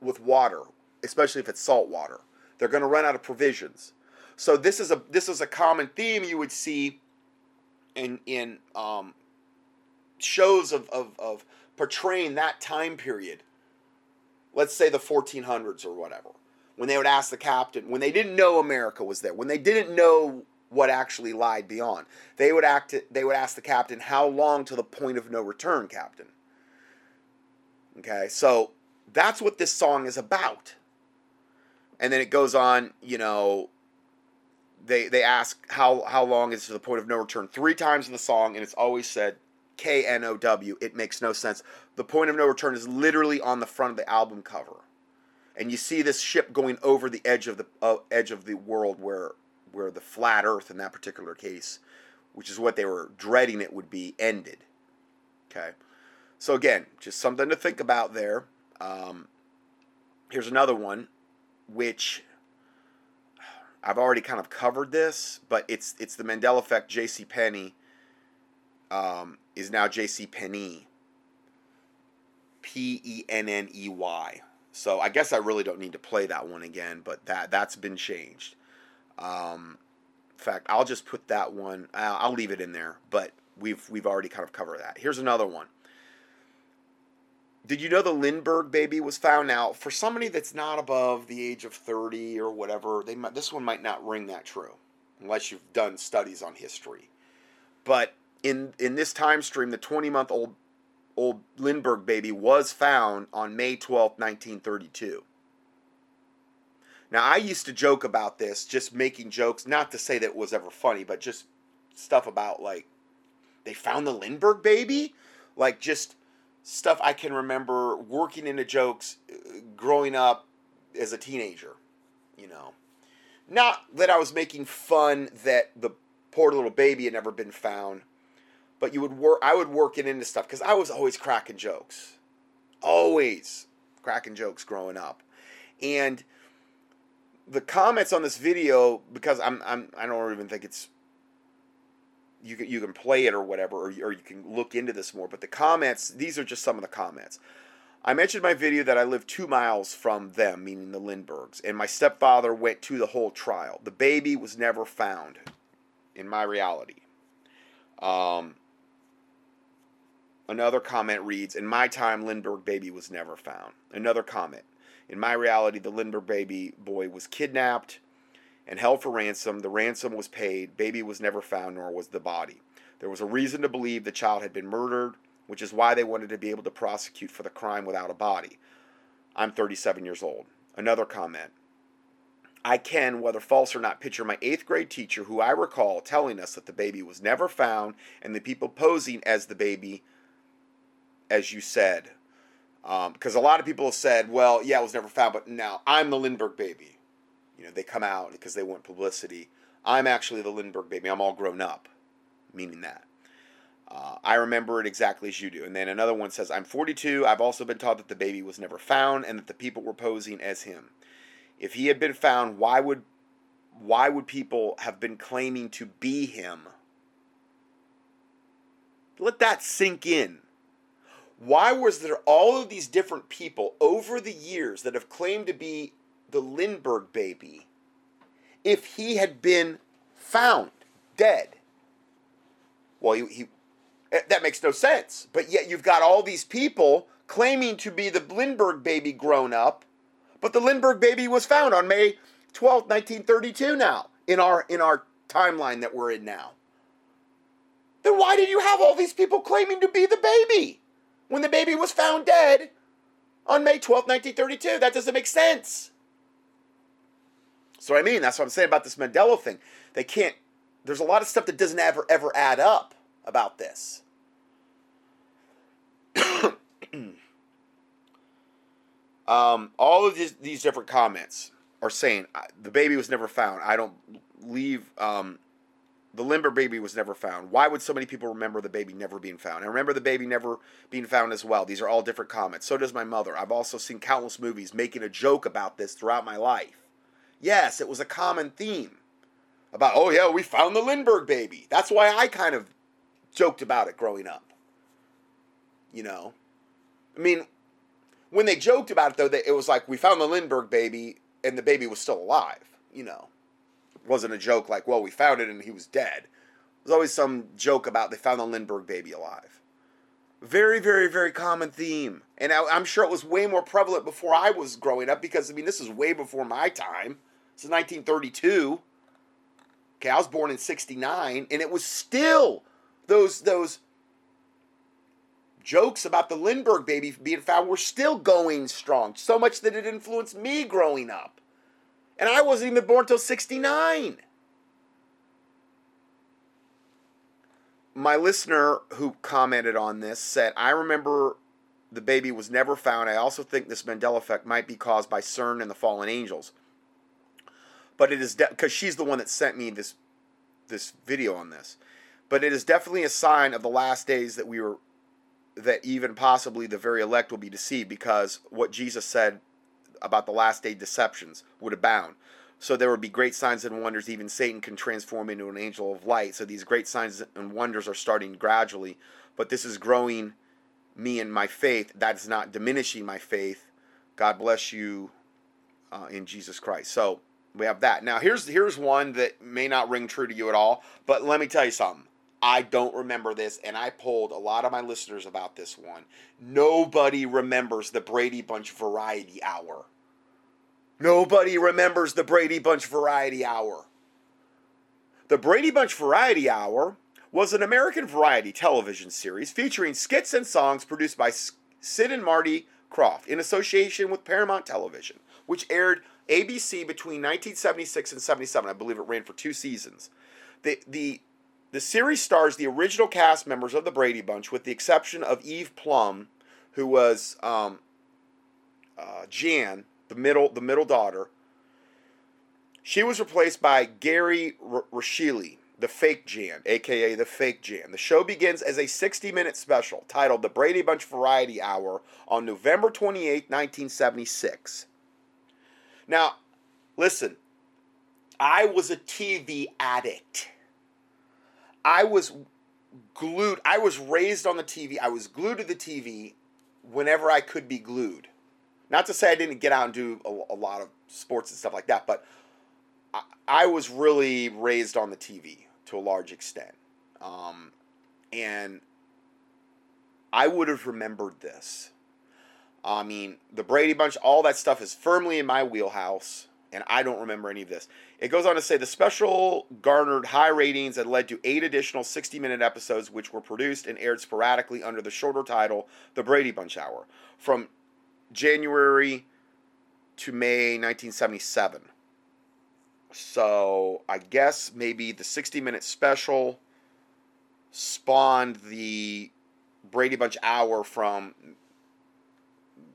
with water especially if it's salt water. They're going to run out of provisions. So this is a this is a common theme you would see in in um, shows of, of, of portraying that time period. Let's say the 1400s or whatever, when they would ask the captain, when they didn't know America was there, when they didn't know what actually lied beyond, they would act. They would ask the captain, "How long to the point of no return, Captain?" Okay, so that's what this song is about and then it goes on, you know, they they ask how how long is to the point of no return three times in the song, and it's always said K N O W. It makes no sense. The point of no return is literally on the front of the album cover, and you see this ship going over the edge of the uh, edge of the world where where the flat Earth in that particular case, which is what they were dreading it would be, ended. Okay, so again, just something to think about there. Um, here's another one which I've already kind of covered this, but it's it's the Mandela effect. J.C. Penney um, is now J.C. Penney. P E N N E Y. So I guess I really don't need to play that one again, but that that's been changed. Um, in fact, I'll just put that one. I'll, leave it in there, but we've we've already kind of covered that. Here's another one. Did you know the Lindbergh baby was found Now, for somebody that's not above the age of 30 or whatever? They might, this one might not ring that true unless you've done studies on history. But in in this time stream, the 20 month old old Lindbergh baby was found on May 12, 1932. Now, I used to joke about this, just making jokes, not to say that it was ever funny, but just stuff about like, they found the Lindbergh baby? Like, just stuff I can remember working into jokes uh, growing up as a teenager, you know. Not that I was making fun that the poor little baby had never been found, but you would work I would work it into stuff cuz I was always cracking jokes. Always cracking jokes growing up. And the comments on this video because I'm I'm I don't even think it's you can, you can play it or whatever, or, or you can look into this more. But the comments, these are just some of the comments. I mentioned my video that I live two miles from them, meaning the Lindberghs, and my stepfather went to the whole trial. The baby was never found in my reality. Um, another comment reads In my time, Lindbergh baby was never found. Another comment In my reality, the Lindbergh baby boy was kidnapped and held for ransom. The ransom was paid. Baby was never found, nor was the body. There was a reason to believe the child had been murdered, which is why they wanted to be able to prosecute for the crime without a body. I'm 37 years old. Another comment. I can, whether false or not, picture my eighth grade teacher, who I recall telling us that the baby was never found and the people posing as the baby, as you said. Because um, a lot of people have said, well, yeah, it was never found, but now I'm the Lindbergh baby. You know, they come out because they want publicity. I'm actually the Lindbergh baby. I'm all grown up, meaning that. Uh, I remember it exactly as you do. And then another one says, I'm 42. I've also been taught that the baby was never found and that the people were posing as him. If he had been found, why would why would people have been claiming to be him? Let that sink in. Why was there all of these different people over the years that have claimed to be the Lindbergh baby if he had been found dead. Well, he, he Eh, That makes no sense. But yet you've got all these people claiming to be the Lindbergh baby grown up, but the Lindbergh baby was found on May 12th, 1932 now in our in our timeline that we're in now. Then why did you have all these people claiming to be the baby when the baby was found dead on May 12th, 1932? That doesn't make sense. So I mean, that's what I'm saying about this Mandela thing. They can't there's a lot of stuff that doesn't ever ever add up about this. um, all of these, these different comments are saying the baby was never found. I don't leave. Um, the Lindbergh baby was never found. Why would so many people remember the baby never being found? I remember the baby never being found as well. These are all different comments. So does my mother. I've also seen countless movies making a joke about this throughout my life. Yes, it was a common theme about, oh yeah, we found the Lindbergh baby. That's why I kind of joked about it growing up. You know? I mean, when they joked about it, though, it was like, we found the Lindbergh baby and the baby was still alive. You know? Wasn't a joke like, well, we found it and he was dead. There's always some joke about they found the Lindbergh baby alive. Very, very, very common theme. And I, I'm sure it was way more prevalent before I was growing up because, I mean, this is way before my time. This is 1932. Okay, I was born in 69, and it was still those those jokes about the Lindbergh baby being found were still going strong. So much that it influenced me growing up. And I wasn't even born till 69. My listener who commented on this said, I remember the baby was never found. I also think this Mandela effect might be caused by CERN and the fallen angels. But it is because she's the one that sent me this this video on this. But it is definitely a sign of the last days that we were that even possibly the very elect will be deceived because what Jesus said about the last day deceptions would abound. So there would be great signs and wonders. Even Satan can transform into an angel of light. So these great signs and wonders are starting gradually. But this is growing me in my faith. That is not diminishing my faith. God bless you uh, in Jesus Christ. So we have that. Now here's here's one that may not ring true to you at all, but let me tell you something. I don't remember this, and I polled a lot of my listeners about this one. Nobody remembers the Brady Bunch Variety Hour. Nobody remembers the Brady Bunch Variety Hour. The Brady Bunch Variety Hour was an American variety television series featuring skits and songs produced by Sid and Marty Krofft in association with Paramount Television, which aired ABC between 1976 and 77. I believe it ran for two seasons. The, the, the series stars the original cast members of the Brady Bunch, with the exception of Eve Plumb, who was um, uh, Jan, the middle the middle daughter. She was replaced by Gary R- Reischl, the fake Jan, aka the fake Jan. The show begins as a 60-minute special titled "The Brady Bunch Variety Hour" on November 28, 1976. Now, listen, I was a TV addict. I was glued. I was raised on the TV. I was glued to the TV whenever I could be glued. Not to say I didn't get out and do a, a lot of sports and stuff like that, but I, I was really raised on the TV to a large extent. Um, and I would have remembered this. I mean, the Brady Bunch, all that stuff is firmly in my wheelhouse, and I don't remember any of this. It goes on to say the special garnered high ratings and led to eight additional 60 minute episodes, which were produced and aired sporadically under the shorter title, The Brady Bunch Hour, from January to May 1977. So I guess maybe the 60 minute special spawned the Brady Bunch Hour from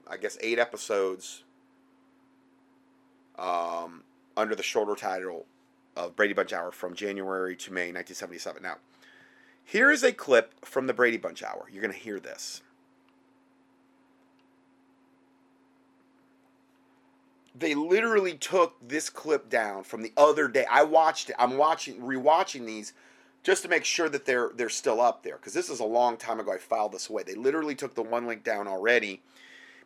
I guess eight episodes um, under the shorter title of Brady Bunch Hour from January to May 1977. Now, here is a clip from the Brady Bunch Hour. You're going to hear this. They literally took this clip down from the other day. I watched it. I'm watching, rewatching these just to make sure that they're they're still up there because this is a long time ago. I filed this away. They literally took the one link down already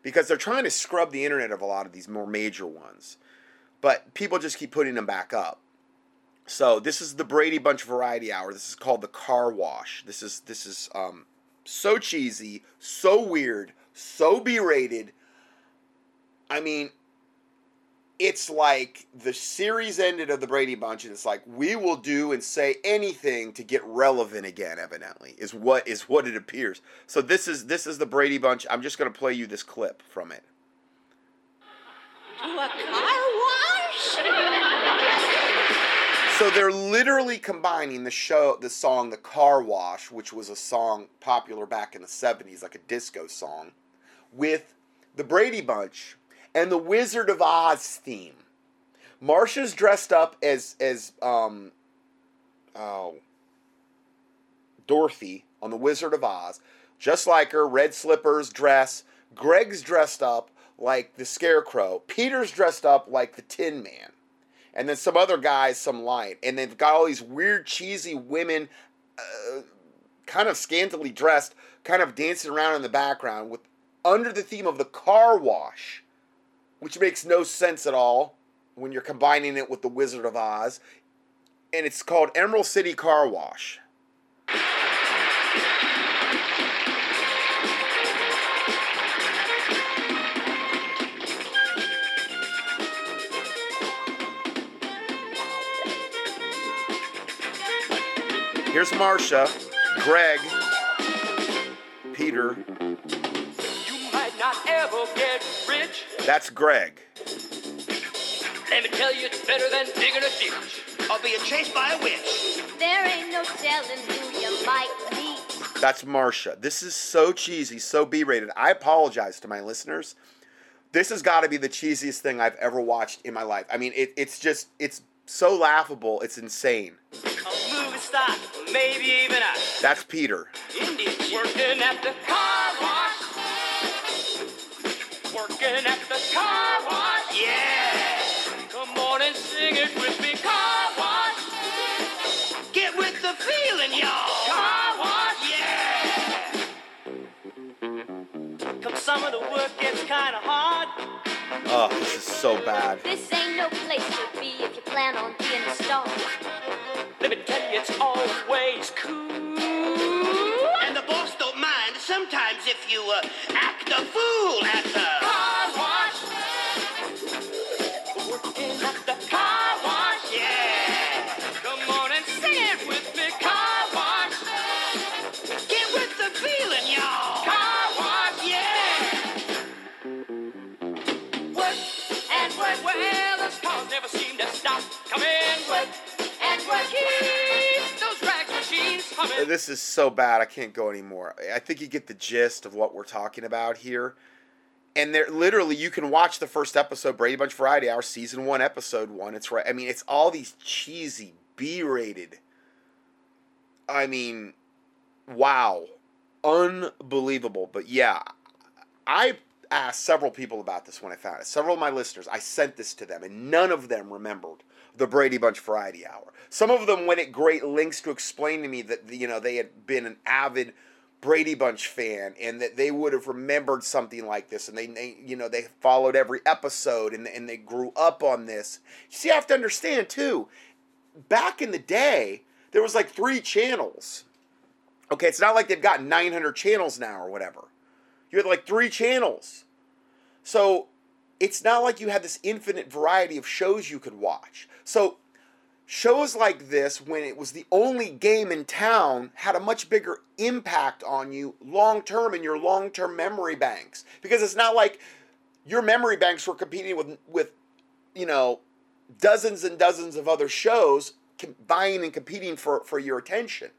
because they're trying to scrub the internet of a lot of these more major ones. But people just keep putting them back up. So this is the Brady Bunch Variety Hour. This is called the Car Wash. This is this is um, so cheesy, so weird, so B-rated. I mean, it's like the series ended of the Brady Bunch, and it's like we will do and say anything to get relevant again. Evidently, is what is what it appears. So this is this is the Brady Bunch. I'm just gonna play you this clip from it. Do a car? So they're literally combining the show, the song "The Car Wash," which was a song popular back in the '70s, like a disco song, with the Brady Bunch and the Wizard of Oz theme. Marsha's dressed up as as um, oh, Dorothy on the Wizard of Oz, just like her, red slippers, dress. Greg's dressed up like the Scarecrow. Peter's dressed up like the Tin Man. And then some other guys some light. And they've got all these weird cheesy women uh, kind of scantily dressed kind of dancing around in the background with under the theme of the car wash which makes no sense at all when you're combining it with the wizard of oz. And it's called emerald city car wash Here's Marsha, Greg, Peter. You might not ever get rich. That's Greg. Let me tell you, it's better than digging a ditch. I'll be chased by a witch. There ain't no telling who you might meet. That's Marsha. This is so cheesy, so B rated. I apologize to my listeners. This has got to be the cheesiest thing I've ever watched in my life. I mean, it, it's just, it's so laughable, it's insane. A movie star, maybe even a That's Peter. Indian working at the car wash. Working at the car wash. Yeah. Come on and sing it with me. Car wash. Get with the feeling, y'all. Car wash. Yeah. Come some of the work gets kind of hard. Oh, this is so bad. This ain't no place to be if you plan on being a star. It's always cool. And the boss don't mind. Sometimes if you uh, act a fool at the This is so bad. I can't go anymore. I think you get the gist of what we're talking about here. And there, literally, you can watch the first episode, Brady Bunch Variety Hour, season one, episode one. It's right. I mean, it's all these cheesy, B-rated. I mean, wow, unbelievable. But yeah, I asked several people about this when I found it. Several of my listeners, I sent this to them, and none of them remembered the Brady Bunch Variety Hour. Some of them went at great lengths to explain to me that you know they had been an avid Brady Bunch fan and that they would have remembered something like this and they, they you know they followed every episode and, and they grew up on this. You see, I have to understand too. Back in the day, there was like three channels. Okay, it's not like they've got 900 channels now or whatever. You had like three channels. So it's not like you had this infinite variety of shows you could watch. So shows like this, when it was the only game in town, had a much bigger impact on you long term in your long term memory banks. Because it's not like your memory banks were competing with, with, you know, dozens and dozens of other shows vying and competing for, for your attention.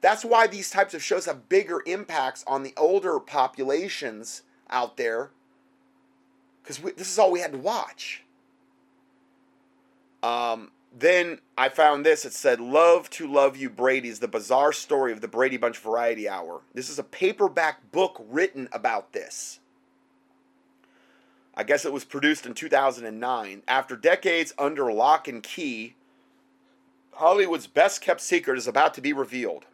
That's why these types of shows have bigger impacts on the older populations out there because this is all we had to watch. Um, then I found this. It said, Love to Love You Brady's The Bizarre Story of the Brady Bunch Variety Hour. This is a paperback book written about this. I guess it was produced in 2009. After decades under lock and key, Hollywood's best kept secret is about to be revealed.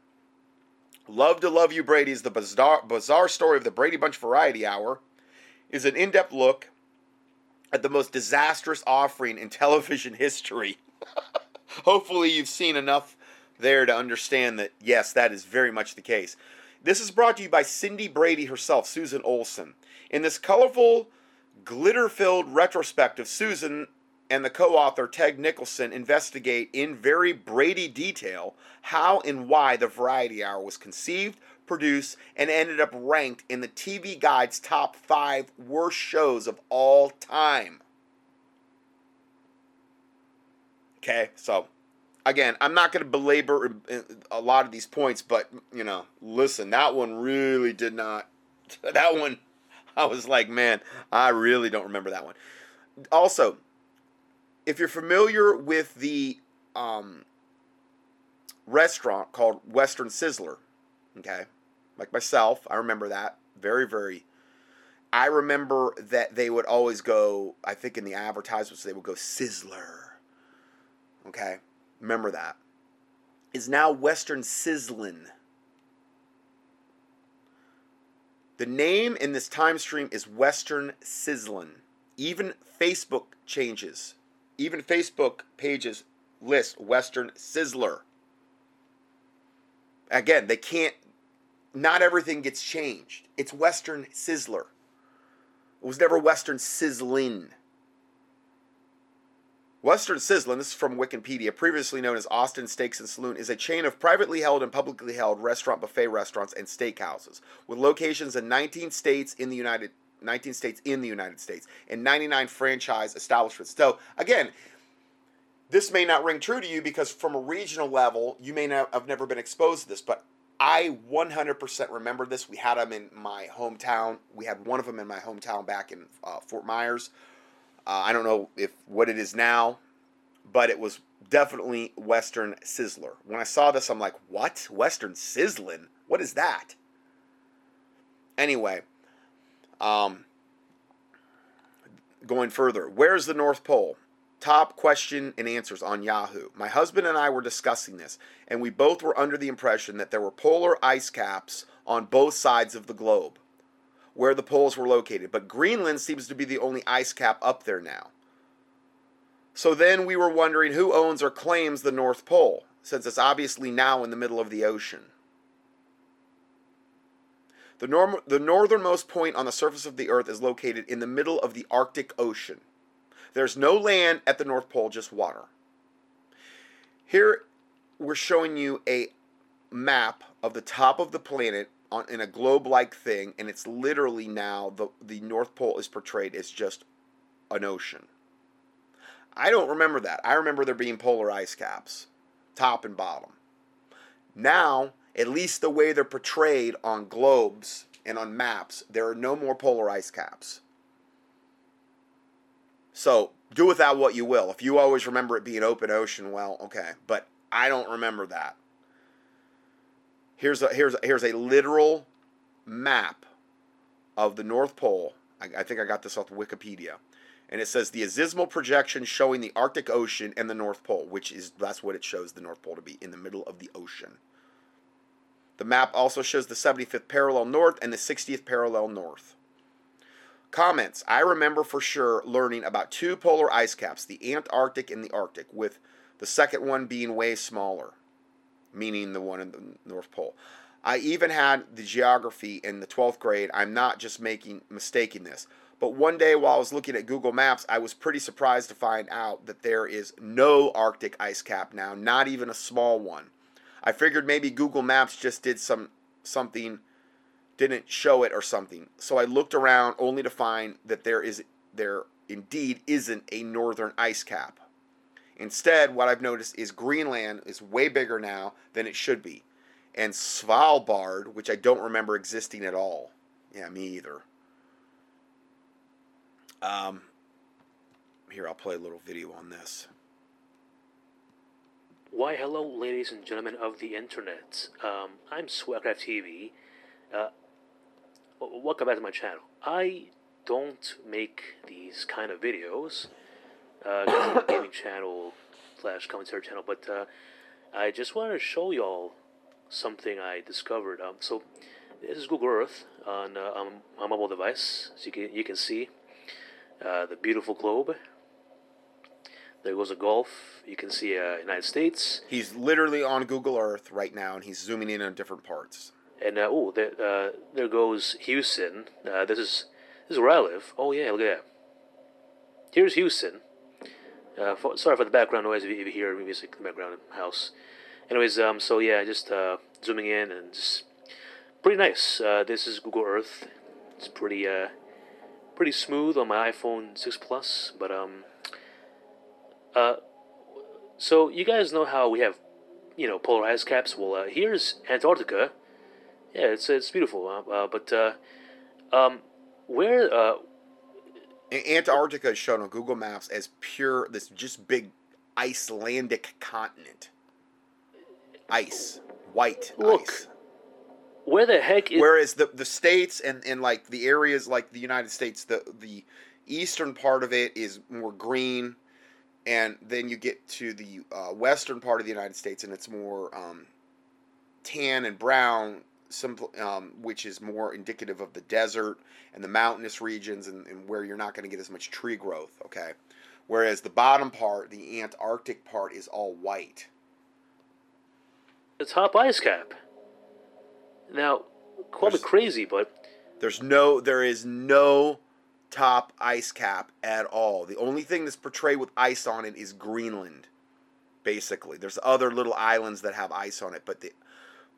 Love to Love You Brady's The Bizarre, Bizarre Story of the Brady Bunch Variety Hour is an in depth look at the most disastrous offering in television history. hopefully you've seen enough there to understand that yes, that is very much the case. This is brought to you by Cindy Brady herself, Susan Olson. In this colorful, glitter filled retrospective, Susan and the co author Ted Nichelson investigate in very Brady detail how and why the Variety Hour was conceived, produced, and ended up ranked in the TV Guide's top five worst shows of all time. Okay, so again, I'm not going to belabor uh, a lot of these points, but you know, listen, that one really did not. That one, I was like, man, I really don't remember that one. Also, if you're familiar with the um, restaurant called Western Sizzler, okay, like myself, I remember that very, very. I remember that they would always go. I think in the advertisements they would go Sizzler. Okay, remember that. Is now Western Sizzlin. The name in this time stream is Western Sizzlin. Even Facebook changes. Even Facebook pages list Western Sizzler. Again, they can't, not everything gets changed. It's Western Sizzler. It was never Western Sizzlin. Western Sizzlin, this is from Wikipedia, previously known as Austin Steaks and Saloon, is a chain of privately held and publicly held restaurant buffet restaurants and steakhouses with locations in 19 states in the United 19 states in the United States and 99 franchise establishments. So again, this may not ring true to you because from a regional level, you may not have never been exposed to this, but I 100% remember this. We had them in my hometown. We had one of them in my hometown back in uh, Fort Myers. Uh, I don't know if what it is now, but it was definitely Western Sizzler. When I saw this, I'm like, what? Western Sizzlin'? What is that? Anyway, um, going further, where's the North Pole? Top question and answers on Yahoo. My husband and I were discussing this, and we both were under the impression that there were polar ice caps on both sides of the globe where the poles were located, but Greenland seems to be the only ice cap up there now. So then we were wondering who owns or claims the North Pole, since it's obviously now in the middle of the ocean. The, norm- the northernmost point on the surface of the Earth is located in the middle of the Arctic Ocean. There's no land at the North Pole, just water. Here we're showing you a map of the top of the planet on in a globe-like thing, and it's literally now the the North Pole is portrayed as just an ocean. I don't remember that. I remember there being polar ice caps, top and bottom. Now, at least the way they're portrayed on globes and on maps, there are no more polar ice caps. So do with that what you will. If you always remember it being open ocean, well, okay. But I don't remember that. Here's a here's a, here's a literal map of the North Pole. I, I think I got this off Wikipedia, and it says the azimuthal projection showing the Arctic Ocean and the North Pole, which is that's what it shows the North Pole to be in the middle of the ocean. The map also shows the 75th parallel north and the 60th parallel north. Comments. I remember for sure learning about two polar ice caps, the Antarctic and the Arctic, with the second one being way smaller meaning the one in the North Pole. I even had the geography in the 12th grade. I'm not just making mistaking this. But one day while I was looking at Google Maps, I was pretty surprised to find out that there is no Arctic ice cap now, not even a small one. I figured maybe Google Maps just did some something didn't show it or something. So I looked around only to find that there is there indeed isn't a northern ice cap. Instead, what I've noticed is Greenland is way bigger now than it should be. And Svalbard, which I don't remember existing at all. Yeah, me either. Um, here, I'll play a little video on this. Why, hello, ladies and gentlemen of the internet. Um, I'm Swagcraft TV. Uh, welcome back to my channel. I don't make these kind of videos uh, gaming channel slash commentary channel, but uh, I just wanted to show y'all something I discovered. Um, so this is Google Earth on uh, on my mobile device, so you can you can see uh, the beautiful globe. There goes a Gulf. You can see uh, United States. He's literally on Google Earth right now, and he's zooming in on different parts. And uh, oh, there, uh, there goes Houston. Uh, this is this is where I live. Oh yeah, look at that. Here's Houston. Uh, for, sorry for the background noise if you, if you hear music in the background in the house. Anyways, um, so yeah, just uh, zooming in and just pretty nice. Uh, this is Google Earth. It's pretty uh, pretty smooth on my iPhone 6 Plus, but um, uh, so you guys know how we have, you know, polar ice caps. Well, here's Antarctica. Yeah, it's it's beautiful, uh, uh, but uh, um, where uh, Antarctica is shown on Google Maps as pure, this just big Icelandic continent. Ice, white Look, ice. where the heck is Whereas the the states and, and like the areas like the United States, the the eastern part of it is more green, and then you get to the uh, western part of the United States and it's more um, tan and brown, simple, um, which is more indicative of the desert and the mountainous regions and, and where you're not going to get as much tree growth. Okay, whereas the bottom part, the Antarctic part, is all white. the top ice cap? Now, call me crazy, but There's no, there is no top ice cap at all. The only thing that's portrayed with ice on it is Greenland. Basically, there's other little islands that have ice on it, but the,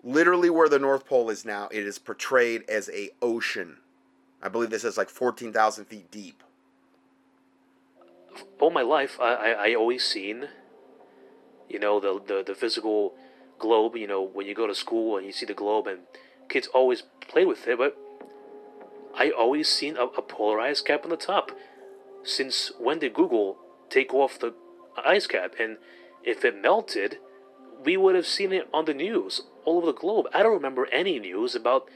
literally where the North Pole is now, it is portrayed as a ocean. I believe this is like fourteen thousand feet deep. all my life, I, I, I always seen, you know, the, the, the physical globe, you know, when you go to school and you see the globe and kids always play with it, but I always seen a, a polarized cap on the top. Since when did Google take off the ice cap? And if it melted, we would have seen it on the news all over the globe. I don't remember any news about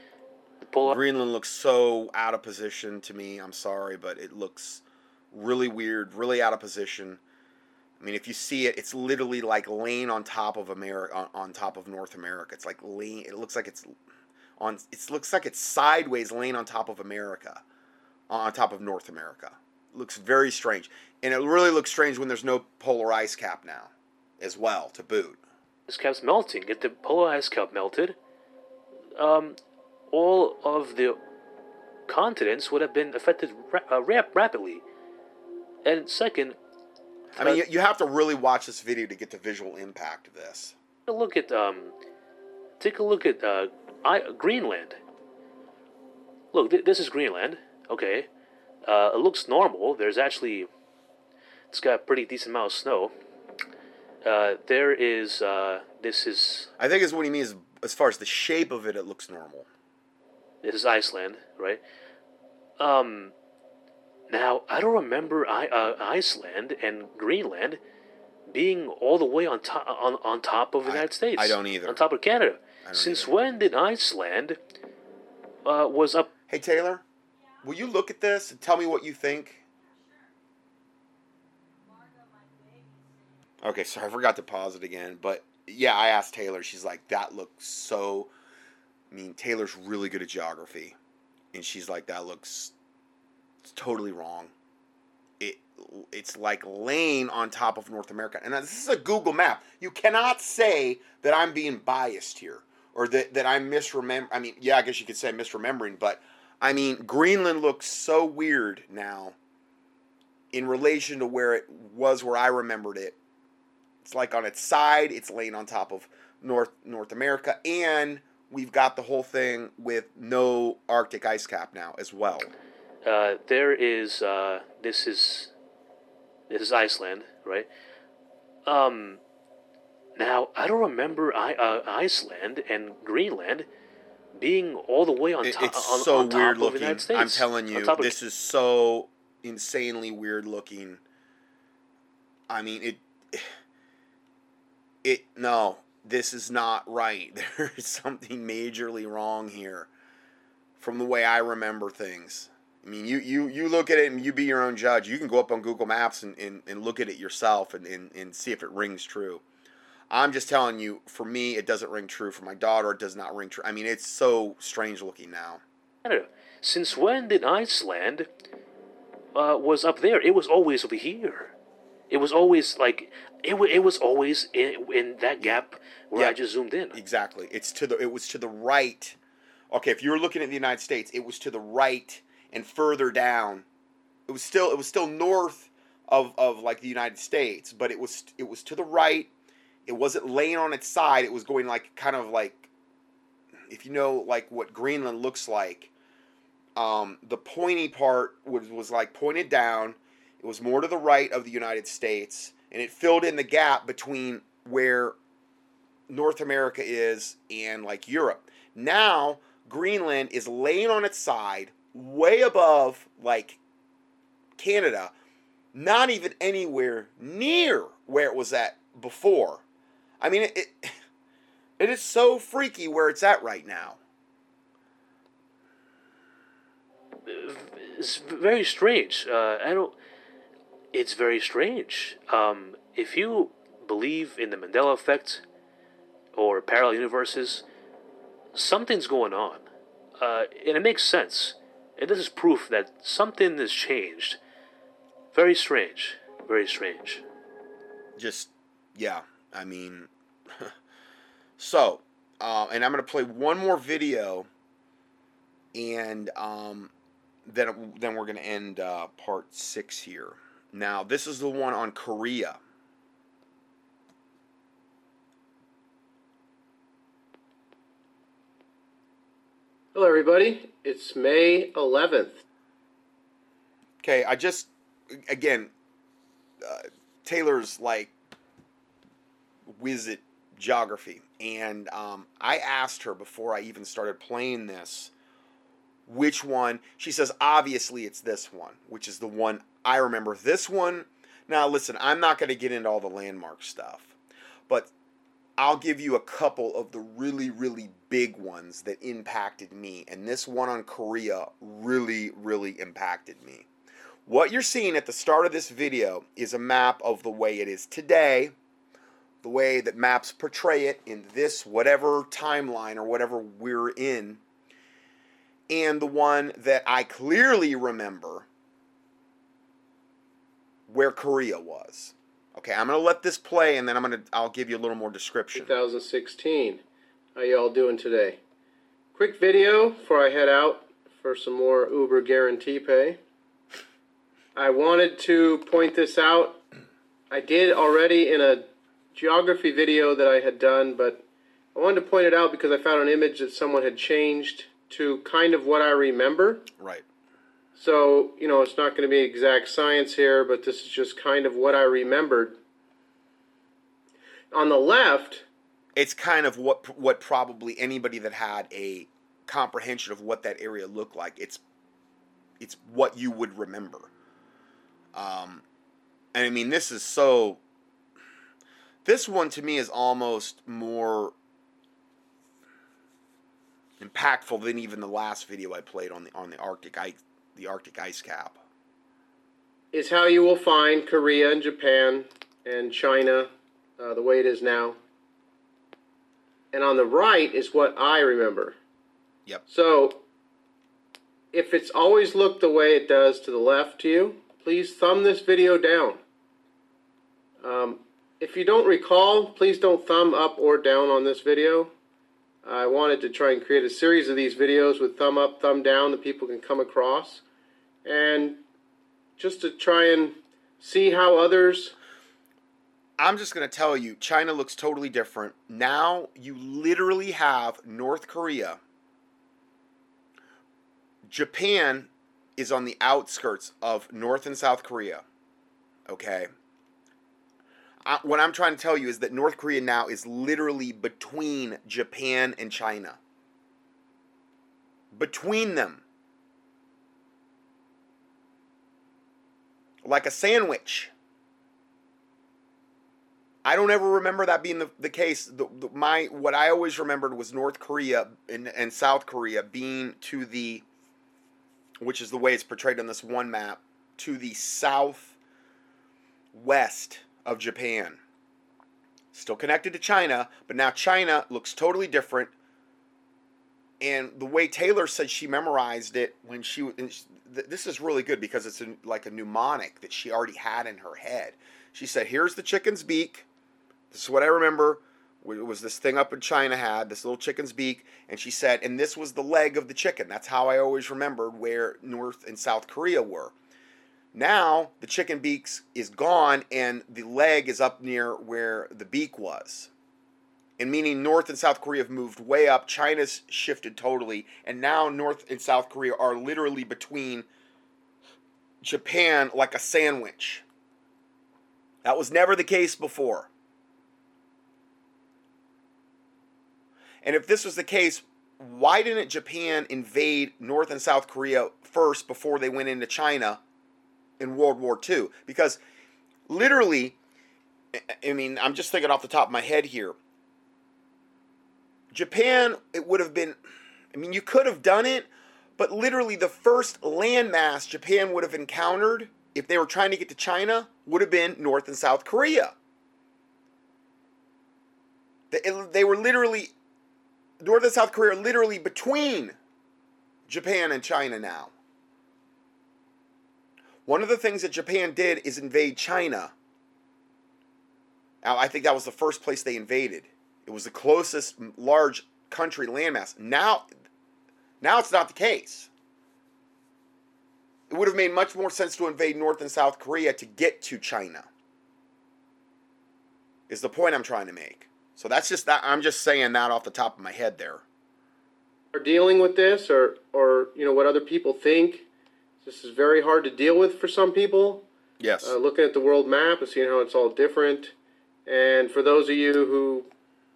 the polar. Greenland looks so out of position to me. I'm sorry, but it looks really weird, really out of position. I mean, if you see it, it's literally like laying on top of America, on, on top of North America. It's like laying. It looks like it's on. It looks like it's sideways, laying on top of America, on top of North America. It looks very strange, and it really looks strange when there's no polar ice cap now, as well to boot. Ice cap's melting. If the polar ice cap melted, um, all of the continents would have been affected ra- uh, rap- rapidly. And second, I mean, you, you have to really watch this video to get the visual impact of this. take a look at um, take a look at uh, I, Greenland. Look, th- this is Greenland. Okay, uh, it looks normal. There's actually, it's got a pretty decent amount of snow. Uh, there is. Uh, this is I think is what he means as far as the shape of it. It looks normal. This is Iceland, right? Um, now I don't remember I, uh, Iceland and Greenland being all the way on top on, on top of the United States. I don't either. On top of Canada. I Since when did Iceland uh, was up? Hey Taylor, will you look at this and tell me what you think? Okay, so I forgot to pause it again. But yeah, I asked Taylor. She's like, that looks so. I mean, Taylor's really good at geography, and she's like, that looks totally wrong. It it's like laying on top of North America, and this is a Google map. You cannot say that I'm being biased here or that that I'm misremember. I mean, yeah, I guess you could say misremembering, but I mean, Greenland looks so weird now in relation to where it was where I remembered it. It's like on its side, it's laying on top of North North America, and we've got the whole thing with no Arctic ice cap now as well. Uh, there is uh, this is this is Iceland, right? Um, now I don't remember I, uh, Iceland and Greenland being all the way on top. it's on, so on top of the looking. United States. I'm telling you, of- this is so insanely weird looking. I mean, it. It no, this is not right. There is something majorly wrong here, from the way I remember things. I mean, you you you look at it and you be your own judge. You can go up on Google Maps and, and, and look at it yourself and, and, and see if it rings true. I'm just telling you, for me, it doesn't ring true. For my daughter, it does not ring true. I mean, it's so strange looking now. Canada. Since when did Iceland uh, was up there? It was always over here. It was always like it. wa- It was always in, in that gap where I just zoomed in. Exactly. It's to the it was to the right. Okay, if you were looking at the United States, it was to the right and further down. It was still it was still north of, of like the United States, but it was it was to the right. It wasn't laying on its side. It was going like kind of like if you know like what Greenland looks like. Um, the pointy part was was like pointed down. It was more to the right of the United States, and it filled in the gap between where North America is and like Europe. Now Greenland is laying on its side, way above like Canada, not even anywhere near where it was at before. I mean, it, it, it is so freaky where it's at right now. It's very strange. Uh, I don't. It's very strange. Um, if you believe in the Mandela effect or parallel universes, something's going on, uh, and it makes sense. And this is proof that something has changed. Very strange. Very strange. Just, yeah, I mean, so, uh, and I'm going to play one more video, and um, then, then we're going to end uh, part six here. Now, this is the one on Korea. Hello, everybody. It's May 11th. Okay, I just again, uh, Taylor's like whiz at geography, and um, I asked her before I even started playing this which one. She says obviously it's this one, which is the one I remember. This one. Now listen, I'm not going to get into all the landmark stuff, but I'll give you a couple of the really, really big ones that impacted me. And this one on Korea really, really impacted me. What you're seeing at the start of this video is a map of the way it is today, the way that maps portray it in this whatever timeline or whatever we're in, and the one that I clearly remember where Korea was. Okay, I'm gonna let this play, and then I'm gonna I'll give you a little more description. 2016. How y'all doing today? Quick video before I head out for some more Uber guarantee pay. I wanted to point this out. I did already in a geography video that I had done, but I wanted to point it out because I found an image that someone had changed to kind of what I remember. Right. So, you know, it's not going to be exact science here, but this is just kind of what I remembered. On the left, It's kind of what what probably anybody that had a comprehension of what that area looked like. It's it's what you would remember. Um, and I mean, this is so. This one to me is almost more impactful than even the last video I played on the on the Arctic ice the Arctic ice cap. is how you will find Korea and Japan and China uh, the way it is now. And on the right is what I remember. Yep. So, if it's always looked the way it does to the left to you, please thumb this video down. Um, if you don't recall, please don't thumb up or down on this video. I wanted to try and create a series of these videos with thumb up, thumb down that people can come across. And just to try and see how others I'm just going to tell you, China looks totally different. Now you literally have North Korea. Japan is on the outskirts of North and South Korea. Okay? I, what I'm trying to tell you is that North Korea now is literally between Japan and China. Between them. Like a sandwich. I don't ever remember that being the, the case. The, the, my what I always remembered was North Korea and, and South Korea being to the, which is the way it's portrayed on this one map, to the southwest of Japan. Still connected to China, but now China looks totally different. And the way Taylor said she memorized it when she, she th- this is really good because it's a, like a mnemonic that she already had in her head. She said, "Here's the chicken's beak. This is what I remember. It was this thing up in China had this little chicken's beak, and she said, and this was the leg of the chicken. That's how I always remembered where North and South Korea were. Now the chicken beaks is gone, and the leg is up near where the beak was." and meaning North and South Korea have moved way up. China's shifted totally, and now North and South Korea are literally between Japan like a sandwich. That was never the case before. And if this was the case, why didn't Japan invade North and South Korea first before they went into China in World War II? Because literally, I mean, I'm just thinking off the top of my head here Japan, it would have been, I mean, you could have done it, but literally the first landmass Japan would have encountered if they were trying to get to China would have been North and South Korea. They, were literally, North and South Korea are literally between Japan and China now. One of the things that Japan did is invade China. Now, I think that was the first place they invaded. It was the closest large country landmass. Now, now it's not the case. It would have made much more sense to invade North and South Korea to get to China. Is the point I'm trying to make. So that's just that I'm just saying that off the top of my head there. Are dealing with this or or you know what other people think. This is very hard to deal with for some people. Yes. Uh, looking at the world map and seeing how it's all different. And for those of you who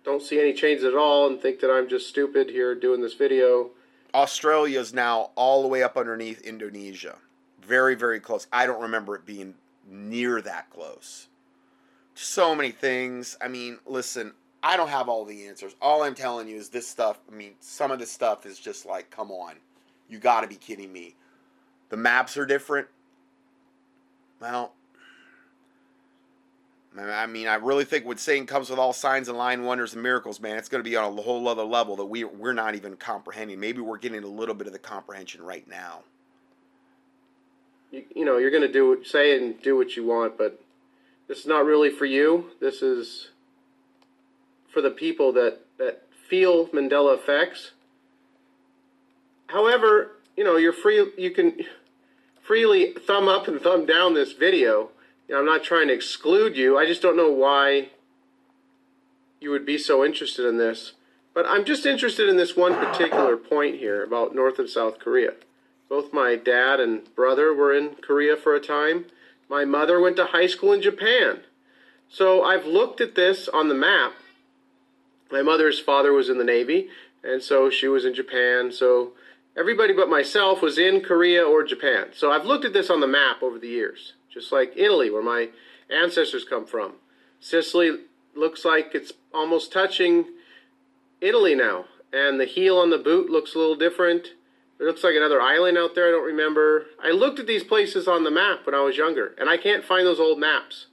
don't see any changes at all and think that I'm just stupid here doing this video. Australia is now all the way up underneath Indonesia. Very, very close. I don't remember it being near that close. So many things. I mean, listen, I don't have all the answers. All I'm telling you is this stuff. I mean, some of this stuff is just like, come on. You got to be kidding me. The maps are different. Well, I mean, I really think what saying comes with all signs and lying wonders and miracles, man, it's going to be on a whole other level that we we're not even comprehending. Maybe we're getting a little bit of the comprehension right now. You, you know, you're going to do say and do what you want, but this is not really for you. This is for the people that that feel Mandela effects. However, you know, you're free. You can freely thumb up and thumb down this video I'm not trying to exclude you. I just don't know why you would be so interested in this. But I'm just interested in this one particular point here about North and South Korea. Both my dad and brother were in Korea for a time. My mother went to high school in Japan. So I've looked at this on the map. My mother's father was in the Navy, and so she was in Japan. So everybody but myself was in Korea or Japan. So I've looked at this on the map over the years just like Italy, where my ancestors come from. Sicily looks like it's almost touching Italy now, and the heel on the boot looks a little different. It looks like another island out there, I don't remember. I looked at these places on the map when I was younger, and I can't find those old maps.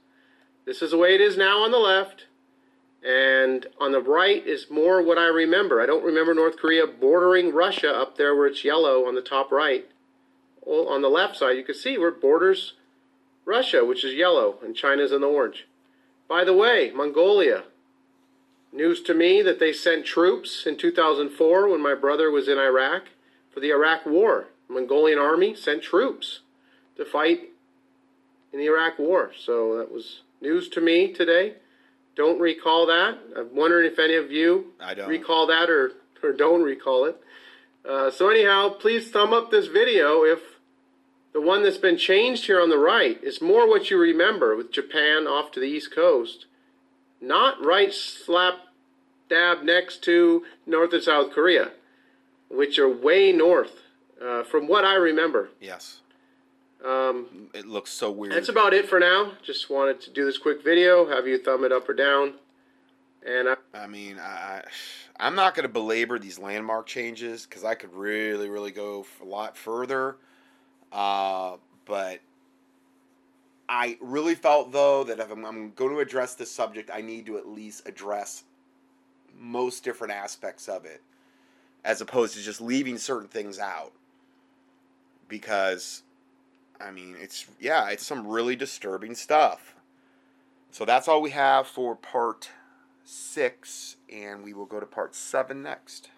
This is the way it is now on the left, and on the right is more what I remember. I don't remember North Korea bordering Russia up there where it's yellow on the top right. Well, on the left side, you can see where it borders Russia, which is yellow, and China's in the orange. By the way, Mongolia. News to me that they sent troops in 2004 when my brother was in Iraq for the Iraq War. The Mongolian army sent troops to fight in the Iraq War. So that was news to me today. Don't recall that. I'm wondering if any of you I don't. recall that or, or don't recall it. Uh, so anyhow, please thumb up this video if the one that's been changed here on the right is more what you remember with Japan off to the east coast. Not right slap dab next to North and South Korea, which are way north, uh, from what I remember. Yes. Um, it looks so weird. That's about it for now. Just wanted to do this quick video, have you thumb it up or down. And I, I mean, I, I'm not going to belabor these landmark changes because I could really, really go a lot further. Uh, but I really felt though that if I'm, I'm, going to address this subject, I need to at least address most different aspects of it, as opposed to just leaving certain things out. Because, I mean, it's yeah, it's some really disturbing stuff. So that's all we have for part six, and we will go to part seven next.